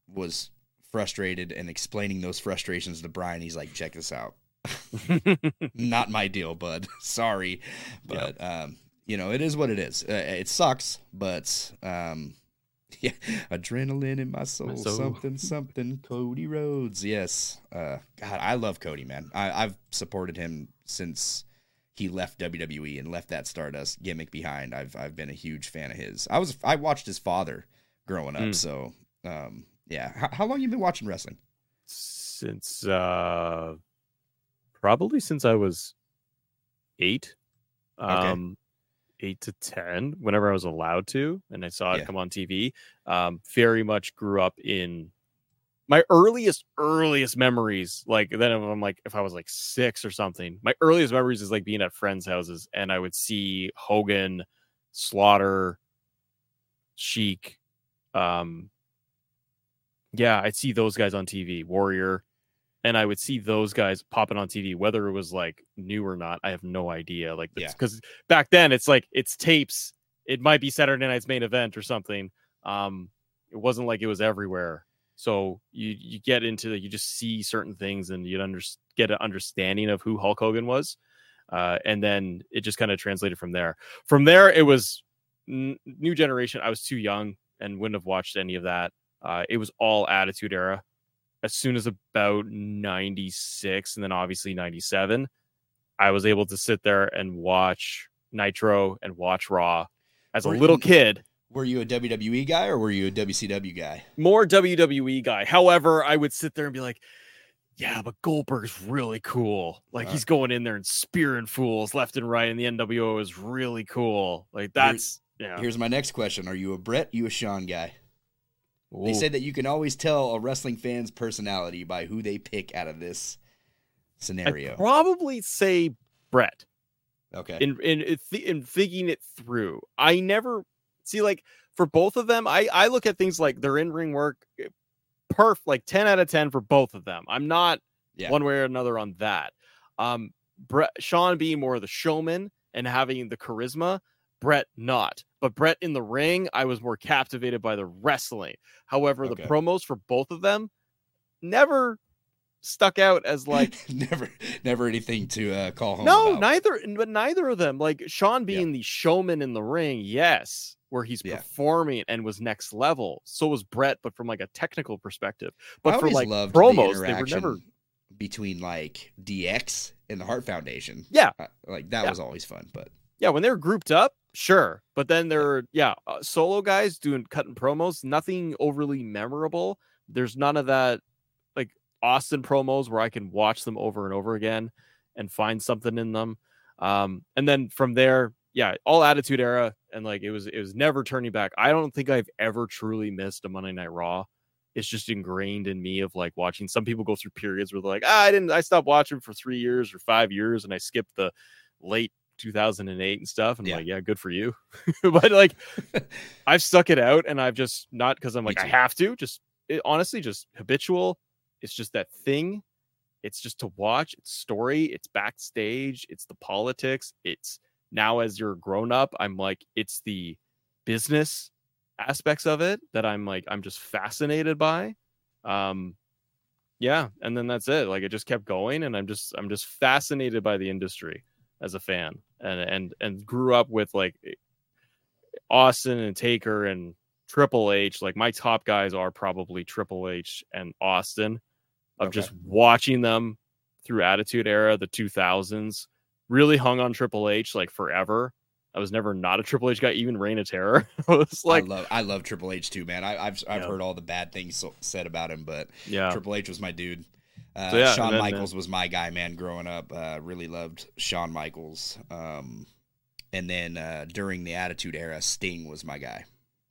was frustrated and explaining those frustrations to Brian. He's like, check this out. (laughs) Not my deal, bud. (laughs) Sorry. Yeah. But um, you know, it is what it is. Uh, it sucks, but um yeah, adrenaline in my soul, soul. something, something. Cody Rhodes, yes. Uh, God, I love Cody, man. I, I've supported him since he left WWE and left that Stardust gimmick behind. I've I've been a huge fan of his. I was I watched his father growing up, Mm. so um, yeah. How, how long you been watching wrestling? since uh probably since I was eight. Okay. Um eight to ten, whenever I was allowed to, and I saw it Yeah. come on TV. Um, very much grew up in my earliest, earliest memories, like then if I'm like if I was like six or something, my earliest memories is like being at friends' houses and I would see Hogan, Slaughter, Sheik, um yeah, I'd see those guys on TV, Warrior, and I would see those guys popping on TV, whether it was like new or not. I have no idea. Like, Yeah. because back then it's like it's tapes. It might be Saturday night's main event or something. Um, it wasn't like it was everywhere. So you you get into you just see certain things and you'd under, get an understanding of who Hulk Hogan was, uh, and then it just kind of translated from there. From there, it was n- new generation. I was too young and wouldn't have watched any of that. Uh, it was all Attitude Era. As soon as about 96 and then obviously 97, I was able to sit there and watch Nitro and watch Raw as a little you- kid. Were you a WWE guy or were you a WCW guy? More WWE guy. However, I would sit there and be like, yeah, but Goldberg's really cool. Like Uh, he's going in there and spearing fools left and right, and the NWO is really cool. Like that's yeah. Here's my next question: Are you a Bret? You a Shawn guy? They Ooh. say that you can always tell a wrestling fan's personality by who they pick out of this scenario. I'd probably say Bret. okay. in in in, th- in thinking it through. I never see like for both of them. I I look at things like their in ring work, eh, perf like ten out of ten for both of them. I'm not Yeah. one way or another on that. Um, Bret Shawn being more of the showman and having the charisma. Bret not, but Bret in the ring, I was more captivated by the wrestling. However, Okay. the promos for both of them never stuck out as (laughs) like never, never anything to uh, call home. no, about. neither, but neither of them. Like Shawn being the showman in the ring, yes, where he's Yeah. performing and was next level. So was Bret, but from like a technical perspective. But for like loved the promos, they were never. between like DX and the Hart Foundation. Yeah. Uh, like that Yeah. was always fun. But Yeah, when they're grouped up, sure. But then they're yeah, uh, solo guys doing cutting promos, nothing overly memorable. There's none of that like Austin promos where I can watch them over and over again and find something in them. Um, and then from there, yeah, all attitude era and like it was it was never turning back. I don't think I've ever truly missed a Monday Night Raw. It's just ingrained in me of like watching some people go through periods where they're like, ah, I didn't I stopped watching for three years or five years and I skipped the late 2008 and stuff. And Yeah. I'm like, yeah, good for you. (laughs) but like, (laughs) I've stuck it out and I've just not because I'm like, I have to just it, honestly, just habitual. It's just that thing. It's just to watch. It's story. It's backstage. It's the politics. It's now as you're grown up, I'm like, it's the business aspects of it that I'm like, I'm just fascinated by. Um, yeah, and then that's it. Like it just kept going, and I'm just, I'm just fascinated by the industry as a fan, and and and grew up with like Austin and Taker and Triple H, like my top guys are probably Triple H and Austin. Of Okay. just watching them through Attitude Era, the 2000s, really hung on Triple H like forever. I was never not a (laughs) Triple H guy, even Reign of Terror. (laughs) I was like, I love I love Triple H too, man. I, I've I've Yeah. heard all the bad things so, said about him, but yeah, Triple H was my dude. Uh, So, yeah, Shawn then, uh, Michaels was my guy, man. Growing up, uh, really loved Shawn Michaels. Um, and then uh, during the Attitude Era, Sting was my guy.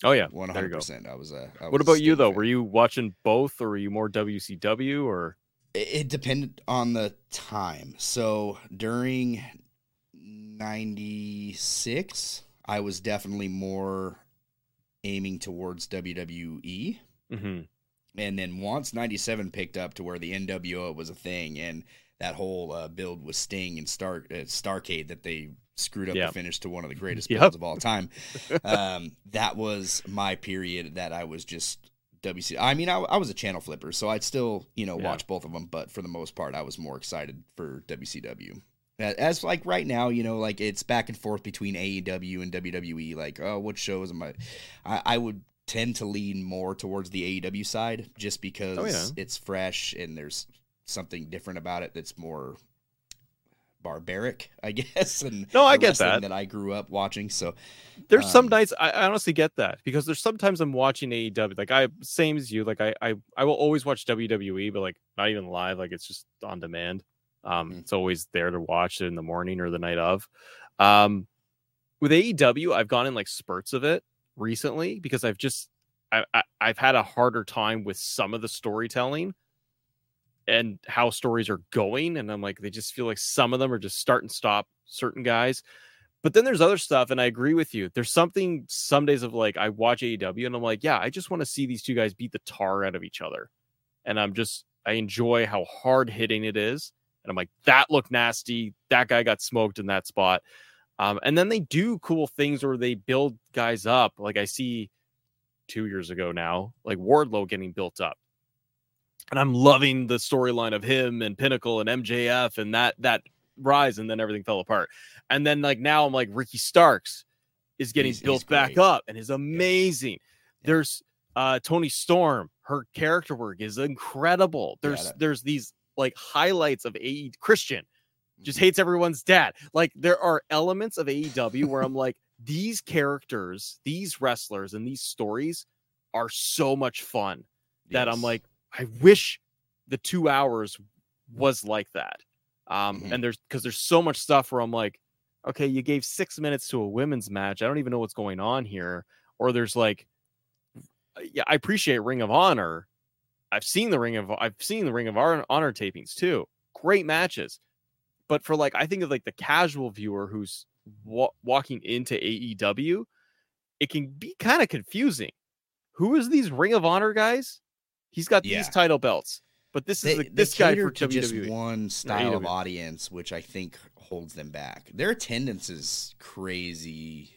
oh yeah, one hundred percent. I was a. I What was about you though? fan. Were you watching both, or were you more WCW or? It, depended on the time. So during '96, I was definitely more aiming towards WWE. hmm And then once 97 picked up to where the NWO was a thing and that whole uh, build with Sting and Star uh, Starcade that they screwed up Yeah. the finish to one of the greatest Yep. builds of all time. (laughs) um, that was my period that I was just WC. I mean, I, I was a channel flipper, so I'd still, you know, Yeah. watch both of them, but for the most part, I was more excited for WCW. As like right now, you know, like it's back and forth between AEW and WWE. Like, oh, what shows am I? I, I would tend to lean more towards the AEW side just because Oh, yeah. it's fresh and there's something different about it that's more barbaric, (laughs) I guess. And No, I get wrestling that. I grew up watching. So There's some Um, nights I, I honestly get that because there's sometimes I'm watching AEW like I same as you like I I, I will always watch WWE but like not even live like it's just on demand. Um Mhm. it's always there to watch it in the morning or the night of. Um with AEW I've gone in like spurts of it recently because I've just I, I I've had a harder time with some of the storytelling and how stories are going and I'm like they just feel like some of them are just start and stop certain guys but then there's other stuff, and I agree with you. There's something some days of like I watch AEW and I'm like, yeah, I just want to see these two guys beat the tar out of each other. And I'm just I enjoy how hard hitting it is. And I'm like, that looked nasty. That guy got smoked in that spot. Um, and then they do cool things where they build guys up. Like I see two years ago now, like Wardlow getting built up. And I'm loving the storyline of him and Pinnacle and MJF and that that rise, and then everything fell apart. And then like now I'm like Ricky Starks is getting He's- he's built back up and is amazing. There's uh Toni Storm, her character work is incredible. Yeah, There's that- there's these like highlights of AE Christian just Mm-hmm. hates everyone's dad. Like there are elements of AEW where I'm like, (laughs) these characters, these wrestlers, and these stories are so much fun that I'm like, I wish the two hours was like that. Um, Mhm. and there's because there's so much stuff where I'm like, okay, you gave six minutes to a women's match. I don't even know what's going on here. Or there's like, yeah, I appreciate Ring of Honor. I've seen the Ring of I've seen the Ring of Honor tapings too. Great matches. But for like, I think of like the casual viewer who's wa- walking into AEW, it can be kind of confusing. Who is these Ring of Honor guys? He's got Yeah. these title belts, but this they, is the, this guy for to just WWE. one style of audience, which I think holds them back. Their attendance is crazy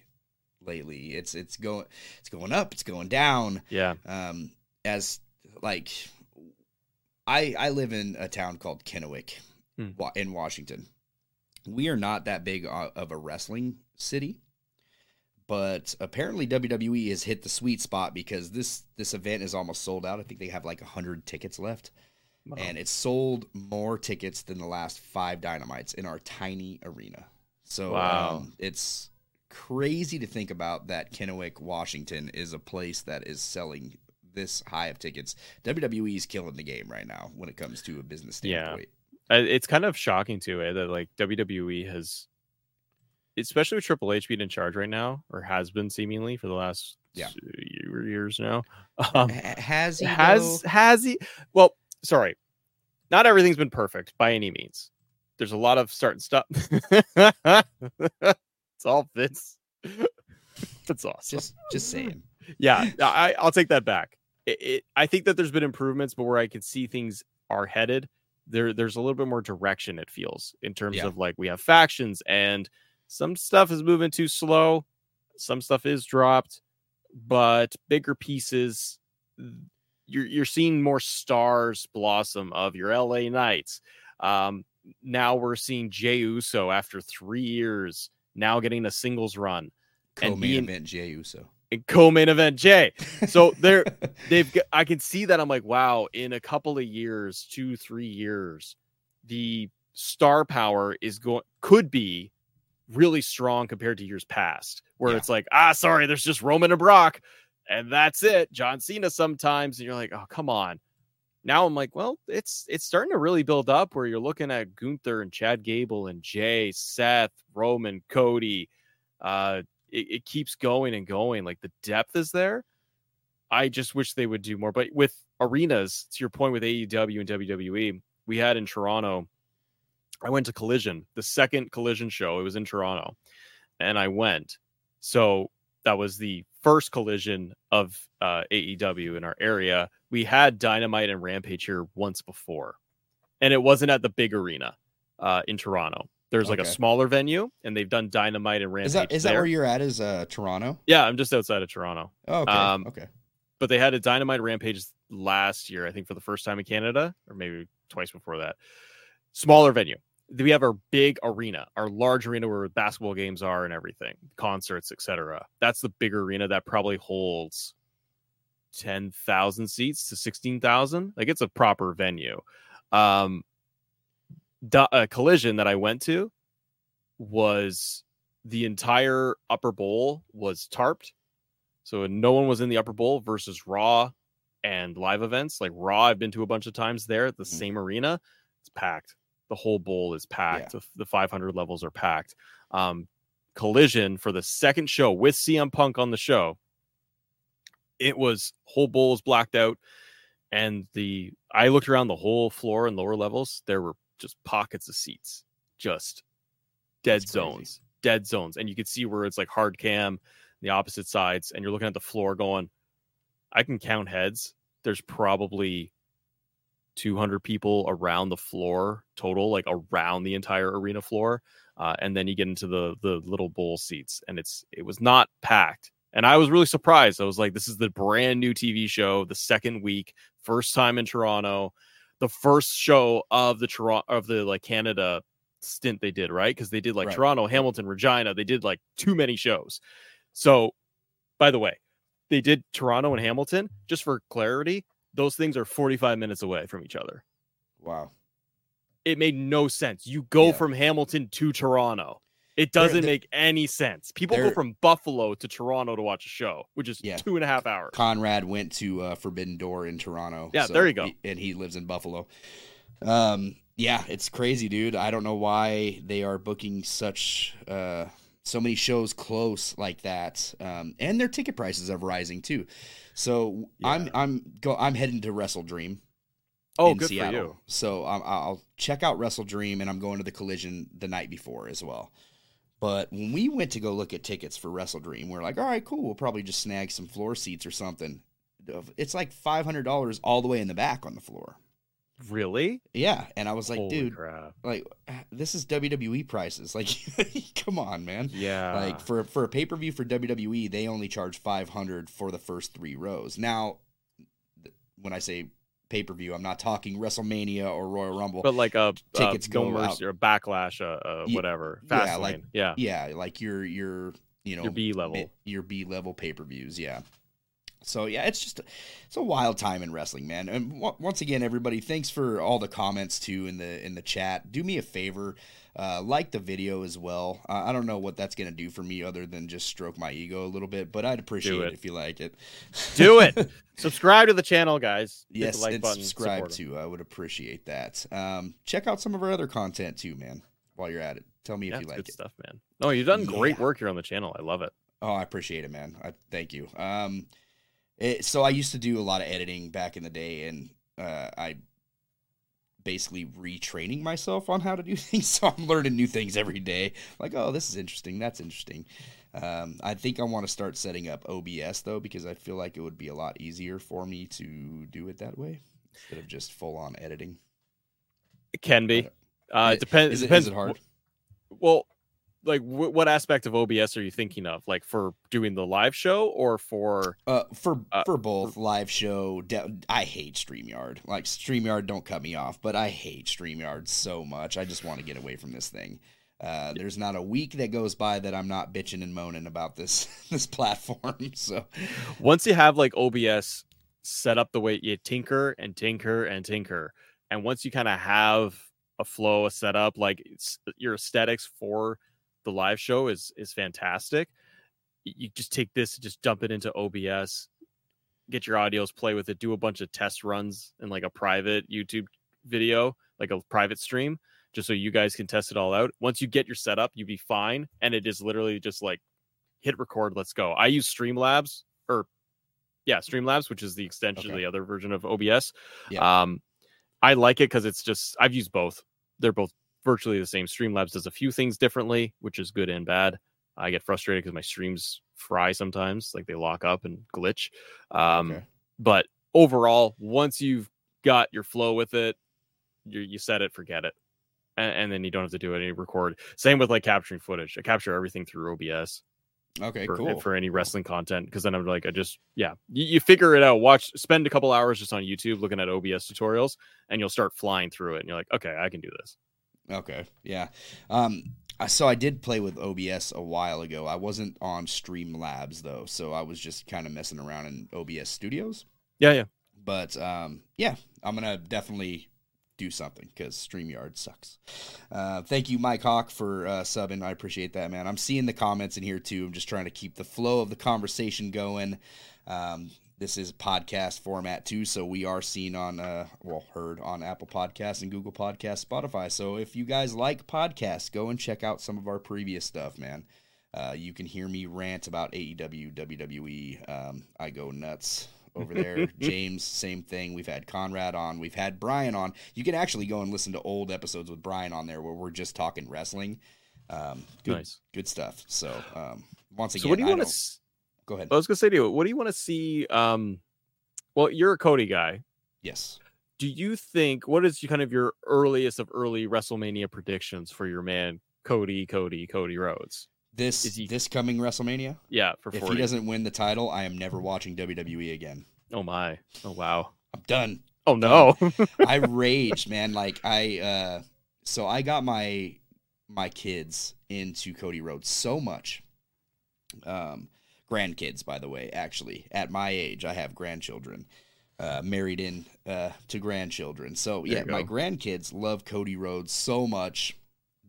lately. It's it's going it's going up, it's going down. Yeah, Um, as like, I I live in a town called Kennewick, Hmm. in Washington. We are not that big of a wrestling city, but apparently WWE has hit the sweet spot because this this event is almost sold out. I think they have like hundred tickets left, and it's sold more tickets than the last five dynamites in our tiny arena. So Wow. um, it's crazy to think about that Kennewick, Washington, is a place that is selling this high of tickets. WWE is killing the game right now when it comes to a business standpoint. Uh, it's kind of shocking to it that like WWE has, especially with Triple H being in charge right now, or has been seemingly for the last Yeah. year- years now. (laughs) Um, has he has though? has he? Well, sorry, not everything's been perfect by any means. There's a lot of start and stop. (laughs) it's all Vince. (laughs) That's awesome. just just saying. yeah, I, I'll take that back. It, it, I think that there's been improvements, but where I can see things are headed, there there's a little bit more direction. It feels in terms Yeah. of like we have factions and some stuff is moving too slow, some stuff is dropped, but bigger pieces. You're you're seeing more stars blossom of your LA Knights. Um, now we're seeing Jey Uso after three years now getting a singles run. Co-main being- event Jey Uso. and co-main event Jey. So (laughs) they're they've I can see that I'm like, wow, in a couple of years, two, three years, the star power is going could be really strong compared to years past, where Yeah. it's like, ah, sorry, there's just Roman and Brock, and that's it. John Cena sometimes, and you're like, oh, come on. Now I'm like, well, it's it's starting to really build up where you're looking at Gunther and Chad Gable and Jey, Seth, Roman, Cody. Uh, it, it keeps going and going. Like the depth is there. I just wish they would do more. But with arenas, to your point with AEW and WWE, we had in Toronto. I went to Collision, the second Collision show. It was in Toronto, and I went. So that was the first Collision of uh, AEW in our area. We had Dynamite and Rampage here once before, and it wasn't at the big arena uh, in Toronto. There's like a smaller venue, and they've done Dynamite and Rampage Is that is that where you're at? Is uh Toronto? yeah, I'm just outside of Toronto Oh, okay. Um, okay. but they had a Dynamite Rampage last year, I think for the first time in Canada, or maybe twice before that. Smaller venue. We have our big arena, our large arena where basketball games are and everything, concerts, etc. That's the big arena that probably holds ten thousand seats to sixteen thousand. Like it's a proper venue. Um, the a collision that I went to was the entire upper bowl was tarped so no one was in the upper bowl versus Raw and live events. Like Raw, I've been to a bunch of times there at the Mhm. same arena. It's packed. The whole bowl is packed. The, the 500 levels are packed. Um, Collision for the second show with CM Punk on the show. It was whole bowl was blacked out, and the I looked around the whole floor and lower levels. There were just pockets of seats, just dead That's crazy. zones, dead zones, and you could see where it's like hard cam the opposite sides and you're looking at the floor going i can count heads there's probably 200 people around the floor total like around the entire arena floor uh, and then you get into the the little bowl seats and it's it was not packed and i was really surprised i was like this is the brand new tv show the second week first time in toronto the first show of the toronto of the like canada stint they did right because they did like Right. toronto hamilton regina they did like too many shows so, by the way, they did Toronto and Hamilton. Just for clarity, those things are 45 minutes away from each other. Wow. It made no sense. You go Yeah. from Hamilton to Toronto. It doesn't they're- make any sense. People go from Buffalo to Toronto to watch a show, which is Yeah. two and a half hours. Conrad went to uh, Forbidden Door in Toronto. Yeah, there you go. he- and he lives in Buffalo. Um, yeah, it's crazy, dude. I don't know why they are booking such uh, so many shows close like that, um, and their ticket prices are rising too. So I'm I'm go I'm heading to Wrestle Dream. oh, in good Seattle. for you. So um, I'll check out Wrestle Dream, and I'm going to the Collision the night before as well. But when we went to go look at tickets for Wrestle Dream, we're like, all right, cool. We'll probably just snag some floor seats or something. It's like five hundred dollars all the way in the back on the floor. Really? Yeah, and I was like, Holy dude, crap. like (sighs) this is WWE prices. Like, (laughs) come on, man. Yeah. Like for for a pay per view for WWE, they only charge five hundred for the first three rows. Now, when I say pay per view, I'm not talking WrestleMania or Royal Rumble. but like a tickets a go no out. or a backlash, uh, uh, whatever. yeah, Fast like- Yeah. yeah, like your your you know Your B level. your B level pay per views. Yeah. So yeah, it's just it's a wild time in wrestling, man. And w- once again, everybody, thanks for all the comments too in the in the chat. Do me a favor, uh, like the video as well. Uh, I don't know what that's gonna do for me other than just stroke my ego a little bit, but I'd appreciate it. it if you like it. (laughs) Do it. Subscribe to the channel, guys. Hit yes, the like and button. subscribe too. I would appreciate that. Um, check out some of our other content too, man. While you're at it, tell me Yeah, if you like good it. stuff, man. No, you've done great work here on the channel. I love it. Oh, I appreciate it, man. I thank you. Um, it, so I used to do a lot of editing back in the day, and uh, I basically retraining myself on how to do (laughs) things. So I'm learning new things every day. Like, oh, this is interesting. That's interesting. Um, I think I want to start setting up OBS though, because I feel like it would be a lot easier for me to do it that way instead of just full on editing. It can be. Uh, it (laughs) depends. Is it, depends. is it hard? Well, like wh- what aspect of OBS are you thinking of? Like for doing the live show or for? Uh, for Uh, for both live show, de- I hate Streamyard. Like Streamyard, don't cut me off, but I hate Streamyard so much. I just want to get away from this thing. Uh, there's not a week that goes by that I'm not bitching and moaning about this (laughs) this platform. (laughs) So Once you have like OBS set up the way you tinker and tinker and tinker, and once you kind of have a flow, a setup, like your aesthetics for the live show is is fantastic. You just take this, just dump it into OBS, get your audios, play with it, do a bunch of test runs in like a private YouTube video, like a private stream, just so you guys can test it all out. Once you get your setup, you'll be fine, and it is literally just like hit record, let's go. I use Streamlabs or yeah, Streamlabs, which is the extension of the other version of OBS. Yeah. Um, I like it because it's just I've used both. They're both virtually the same. Streamlabs does a few things differently, which is good and bad. I get frustrated because my streams fry sometimes, like they lock up and glitch. Um, Okay. But overall, once you've got your flow with it, you, you set it, forget it, and, and then you don't have to do any record. Same with like capturing footage. I capture everything through OBS okay, for, cool. for any wrestling content because then I'm like, I just yeah, you, you figure it out. Watch, spend a couple hours just on YouTube looking at OBS tutorials, and you'll start flying through it, and you're like, okay, I can do this. Okay, yeah. Um, I- so I did play with OBS a while ago. I wasn't on Streamlabs though, so I was just kind of messing around in OBS Studios. Yeah, yeah. But um, yeah, I'm gonna definitely do something because StreamYard sucks. Uh, thank you, Mike Hawk, for uh, subbing. I appreciate that, man. I'm seeing the comments in here too. I'm just trying to keep the flow of the conversation going. Um, this is podcast format too, so we are seen on, uh, well, heard on Apple Podcasts and Google Podcasts, Spotify. So if you guys like podcasts, go and check out some of our previous stuff, man. Uh, you can hear me rant about AEW, WWE. Um, I go nuts over there. (laughs) James, same thing. We've had Conrad on. We've had Brian on. You can actually go and listen to old episodes with Brian on there where we're just talking wrestling. Um, good, Nice. good stuff. So um, once again, So what do you want to? Go ahead. I was gonna say to you, what do you want to see? Um, well, you're a Cody guy. Yes. Do you think what is kind of your earliest of early WrestleMania predictions for your man Cody, Cody, Cody Rhodes? This Is he- this coming WrestleMania, Yeah, for if he doesn't win the title, I am never watching WWE again. Oh my. Oh wow. I'm done. Oh no. (laughs) I raged, man. Like I uh so I got my my kids into Cody Rhodes so much. Um grandkids, by the way, actually. At my age, I have grandchildren. Uh married in uh to grandchildren. So yeah, my grandkids love Cody Rhodes so much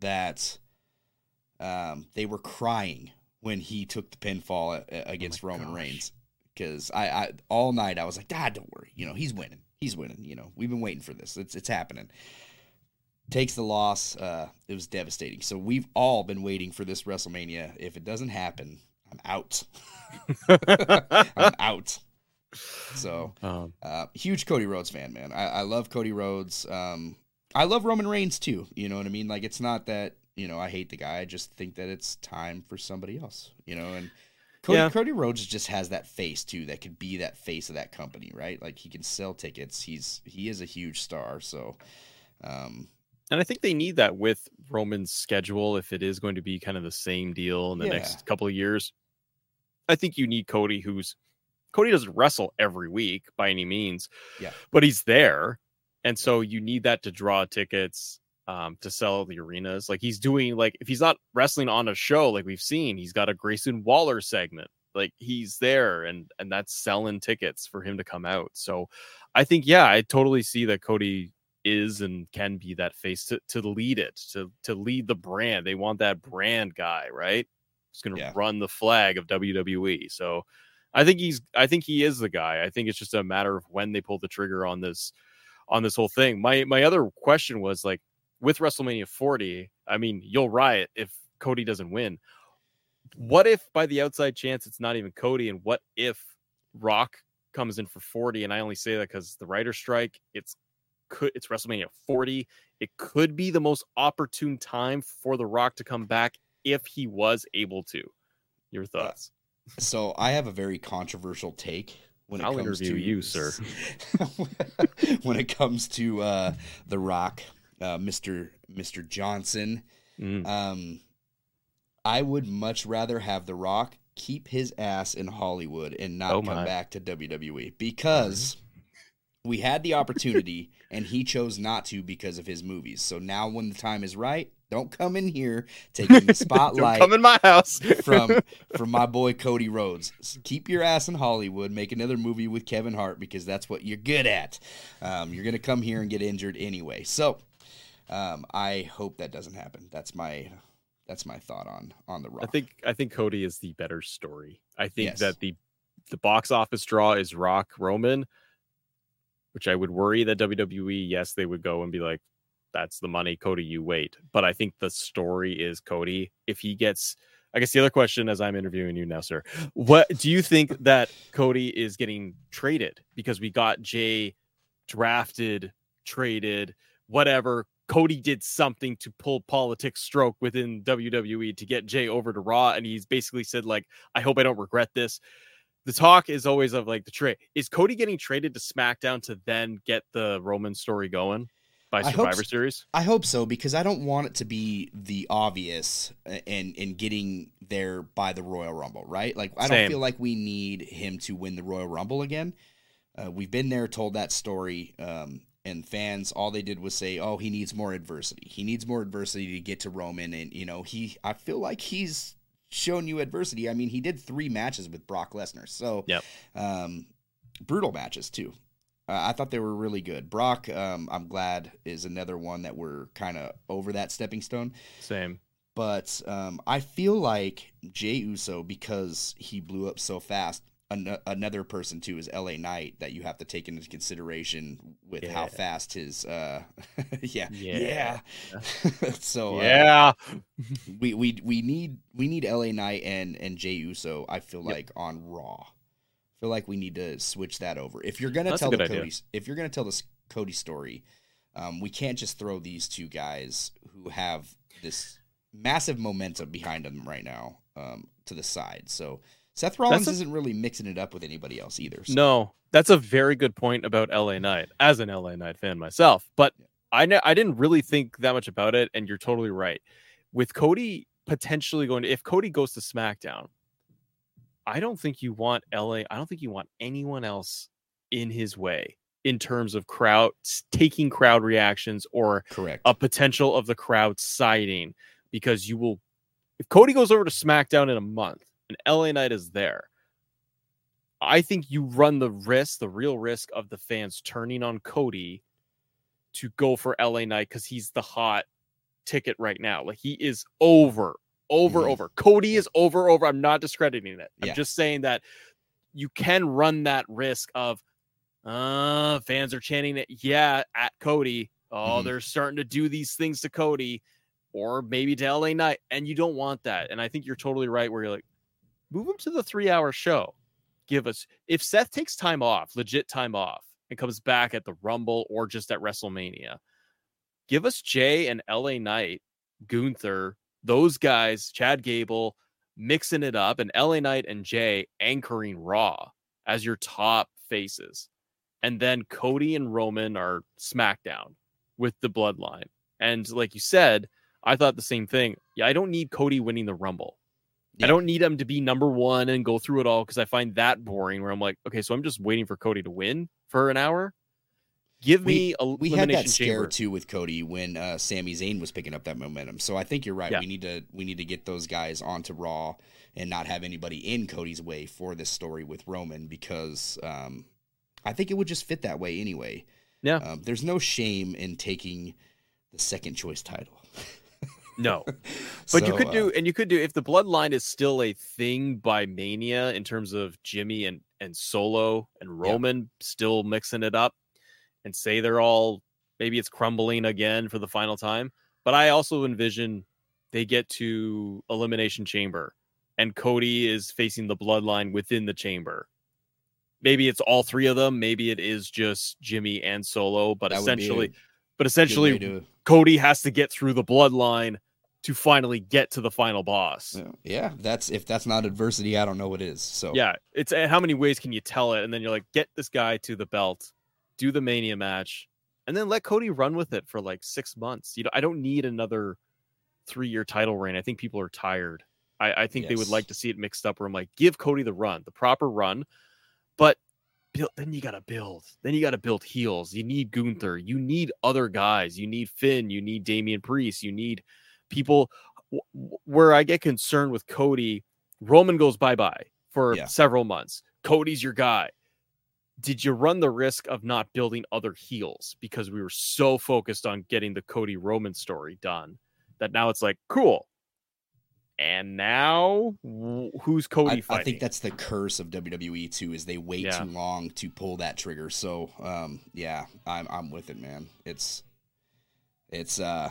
that um they were crying when he took the pinfall a- against Oh Roman gosh. Reigns because I, I all night I was like, Dad, don't worry, you know he's winning, he's winning. You know we've been waiting for this. It's it's happening. Takes the loss. Uh, it was devastating. So we've all been waiting for this WrestleMania. If it doesn't happen, I'm out. (laughs) I'm out. So um, uh, huge Cody Rhodes fan, man. I, I love Cody Rhodes. Um, I love Roman Reigns too. You know what I mean? Like it's not that you know I hate the guy. I just think that it's time for somebody else. You know, and Cody, Yeah. Cody Rhodes just has that face too. That could be that face of that company, right? Like he can sell tickets. He's he is a huge star. So, um, and I think they need that with Roman's schedule if it is going to be kind of the same deal in the Yeah. next couple of years. I think you need Cody who's Cody doesn't wrestle every week by any means. Yeah. But he's there. And so you need that to draw tickets um to sell the arenas. Like he's doing like if he's not wrestling on a show like we've seen, he's got a Grayson Waller segment. Like he's there and and that's selling tickets for him to come out. So I think yeah, I totally see that Cody is and can be that face to, to lead it, to to lead the brand. They want that brand guy, right? Who's gonna Yeah. run the flag of WWE. So I think he's I think he is the guy. I think it's just a matter of when they pull the trigger on this on this whole thing. My my other question was like with WrestleMania 40, I mean, you'll riot if Cody doesn't win. What if by the outside chance it's not even Cody and what if Rock comes in for 40 and I only say that cuz the writer strike, it's could it's WrestleMania 40. It could be the most opportune time for the Rock to come back if he was able to. Your thoughts? so I have a very controversial take when it I'll comes interview to you, sir. (laughs) when it comes to uh, the Rock, uh, Mister Mister Johnson. Mm. Um, I would much rather have The Rock keep his ass in Hollywood and not Oh come back to WWE because we had the opportunity and he chose not to because of his movies. So now, when the time is right, Don't come in here taking the (laughs) Don't spotlight come in my house. (laughs) from from my boy Cody Rhodes. Keep your ass in Hollywood. Make another movie with Kevin Hart because that's what you're good at. Um, you're gonna come here and get injured anyway. So um, I hope that doesn't happen. That's my that's my thought on on the Rock. I think I think Cody is the better story. I think Yes. that the the box office draw is Rock Roman, which I would worry that WWE, yes, they would go and be like, that's the money, Cody, you wait. But I think the story is Cody. If he gets I guess the other question as I'm interviewing you now, sir, what do you think that Cody is getting traded? Because we got Jey drafted, traded, whatever. Cody did something to pull politics stroke within WWE to get Jey over to Raw, and he's basically said like, "I hope I don't regret this." The talk is always of like the trade. Is Cody getting traded to SmackDown to then get the Roman story going by I hope Survivor Series? I hope so because I don't want it to be the obvious and and getting there by the Royal Rumble, right? Like I don't feel like we need him to win the Royal Rumble again. Uh, we've been there, told that story, um, and fans all they did was say, "Oh, he needs more adversity. He needs more adversity to get to Roman." And you know, he I feel like he's shown you adversity. I mean, he did three matches with Brock Lesnar, so Yep. um, brutal matches too. Uh, I thought they were really good. Brock, um, I'm glad, is another one that we're kind of over that stepping stone. Same. But um, I feel like Jey Uso, because he blew up so fast, an- another person too is LA Knight that you have to take into consideration with how fast his. Uh, (laughs) yeah, Yeah. yeah. (laughs) so uh, yeah. we, we we need we need LA Knight and and Jey Uso. I feel Yep. like on Raw. I feel like we need to switch that over. If you're gonna That's tell the idea. Cody, if you're gonna tell this Cody story, um, we can't just throw these two guys who have this massive momentum behind them right now um, to the side. So Seth Rollins a- isn't really mixing it up with anybody else either. So. No, that's a very good point about LA Knight as an LA Knight fan myself. But I know I didn't really think that much about it, and you're totally right. With Cody potentially going to, if Cody goes to SmackDown, I don't think you want LA. I don't think you want anyone else in his way in terms of crowd taking crowd reactions or correct. a potential of the crowd siding because you will if Cody goes over to SmackDown in a month and LA Knight is there, I think you run the risk, the real risk of the fans turning on Cody to go for LA Knight because he's the hot ticket right now. Like he is over, over, Mhm. over. Cody is over, over. I'm not discrediting it. I'm Yeah. just saying that you can run that risk of uh fans are chanting it, yeah, at Cody. Oh, Mhm. they're starting to do these things to Cody or maybe to LA Knight, and you don't want that. And I think you're totally right where you're like, move him to the three hour show. Give us if Seth takes time off, legit time off, and comes back at the Rumble or just at WrestleMania, give us Jey and LA Knight, Gunther, those guys, Chad Gable, mixing it up, and LA Knight and Jey anchoring Raw as your top faces. And then Cody and Roman are SmackDown with the bloodline. And like you said, I thought the same thing. Yeah, I don't need Cody winning the Rumble. Yeah. I don't need him to be number one and go through it all because I find that boring. Where I'm like, okay, so I'm just waiting for Cody to win for an hour. Give We- me a we had that scare chamber. too with Cody when uh, Sami Zayn was picking up that momentum. So I think you're right. Yeah. We need to we need to get those guys onto Raw and not have anybody in Cody's way for this story with Roman because um, I think it would just fit that way anyway. Yeah. Um, there's no shame in taking the second choice title. (laughs) No, but you So, could uh, do, and you could do if the bloodline is still a thing by Mania in terms of Jimmy and and Solo and Roman still mixing it up, and say they're all maybe it's crumbling again for the final time. But I also envision they get to Elimination Chamber, and Cody is facing the bloodline within the chamber. Maybe it's all three of them. Maybe it is just Jimmy and Solo. But that would be a essentially, but essentially, to- Cody has to get through the bloodline to finally get to the final boss. yeah, yeah, that's if that's not adversity, I don't know what is. So Yeah, it's eh, how many ways can you tell it? And then you're like, get this guy to the belt, do the mania match, and then let Cody run with it for like six months. You know, I don't need another three year title reign. I think people are tired. I, I think they would like to see it mixed up where I'm like, give Cody the run, the proper run, but build, then you got to build. Then you got to build heels. You need Gunther. You need other guys. You need Finn. You need Damian Priest. You need people where I get concerned with Cody, Roman goes bye bye for Yeah. several months. Cody's your guy. Did you run the risk of not building other heels because we were so focused on getting the Cody Roman story done that now it's like cool. And now who's Cody I, fighting? I think that's the curse of WWE too, is they wait Yeah. too long to pull that trigger. So, um, yeah, I'm I'm with it, man. It's it's uh,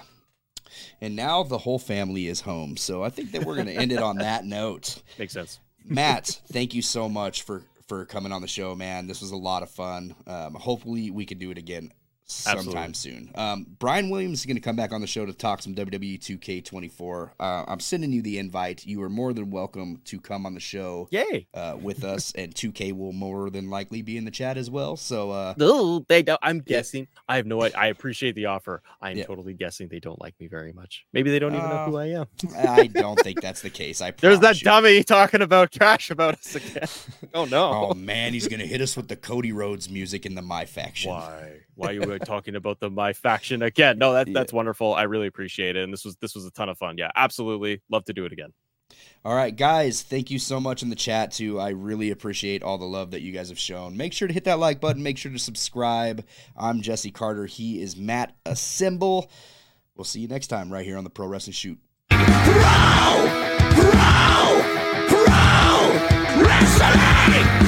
and now the whole family is home. So I think that we're gonna end it on that (laughs) note. makes sense. Matt, thank you so much for for coming on the show, man. This was a lot of fun. Um, hopefully, we can do it again sometime Absolutely. soon. Um, Brian Williams is going to come back on the show to talk some WWE 2K24. Uh, I'm sending you the invite. You are more than welcome to come on the show Yay. uh, with us, and 2K will more than likely be in the chat as well. So, uh, No, they don't. I'm guessing. I have no. I appreciate the offer. I'm Yeah. totally guessing they don't like me very much. Maybe they don't even know who Uh, I am. I don't think that's the case. I (laughs) There's that you. dummy talking about trash about us again. (laughs) Oh no. Oh man, he's gonna hit us with the Cody Rhodes music in the My Faction. Why? Why you were talking about the my faction again? No, that Yeah. that's wonderful. I really appreciate it, and this was this was a ton of fun. Yeah, absolutely, love to do it again. All right, guys, thank you so much in the chat too. I really appreciate all the love that you guys have shown. Make sure to hit that like button. Make sure to subscribe. I'm Jesse Carter. He is Matt Assemble. We'll see you next time right here on the Pro Wrestling Shoot. Pro, pro, pro wrestling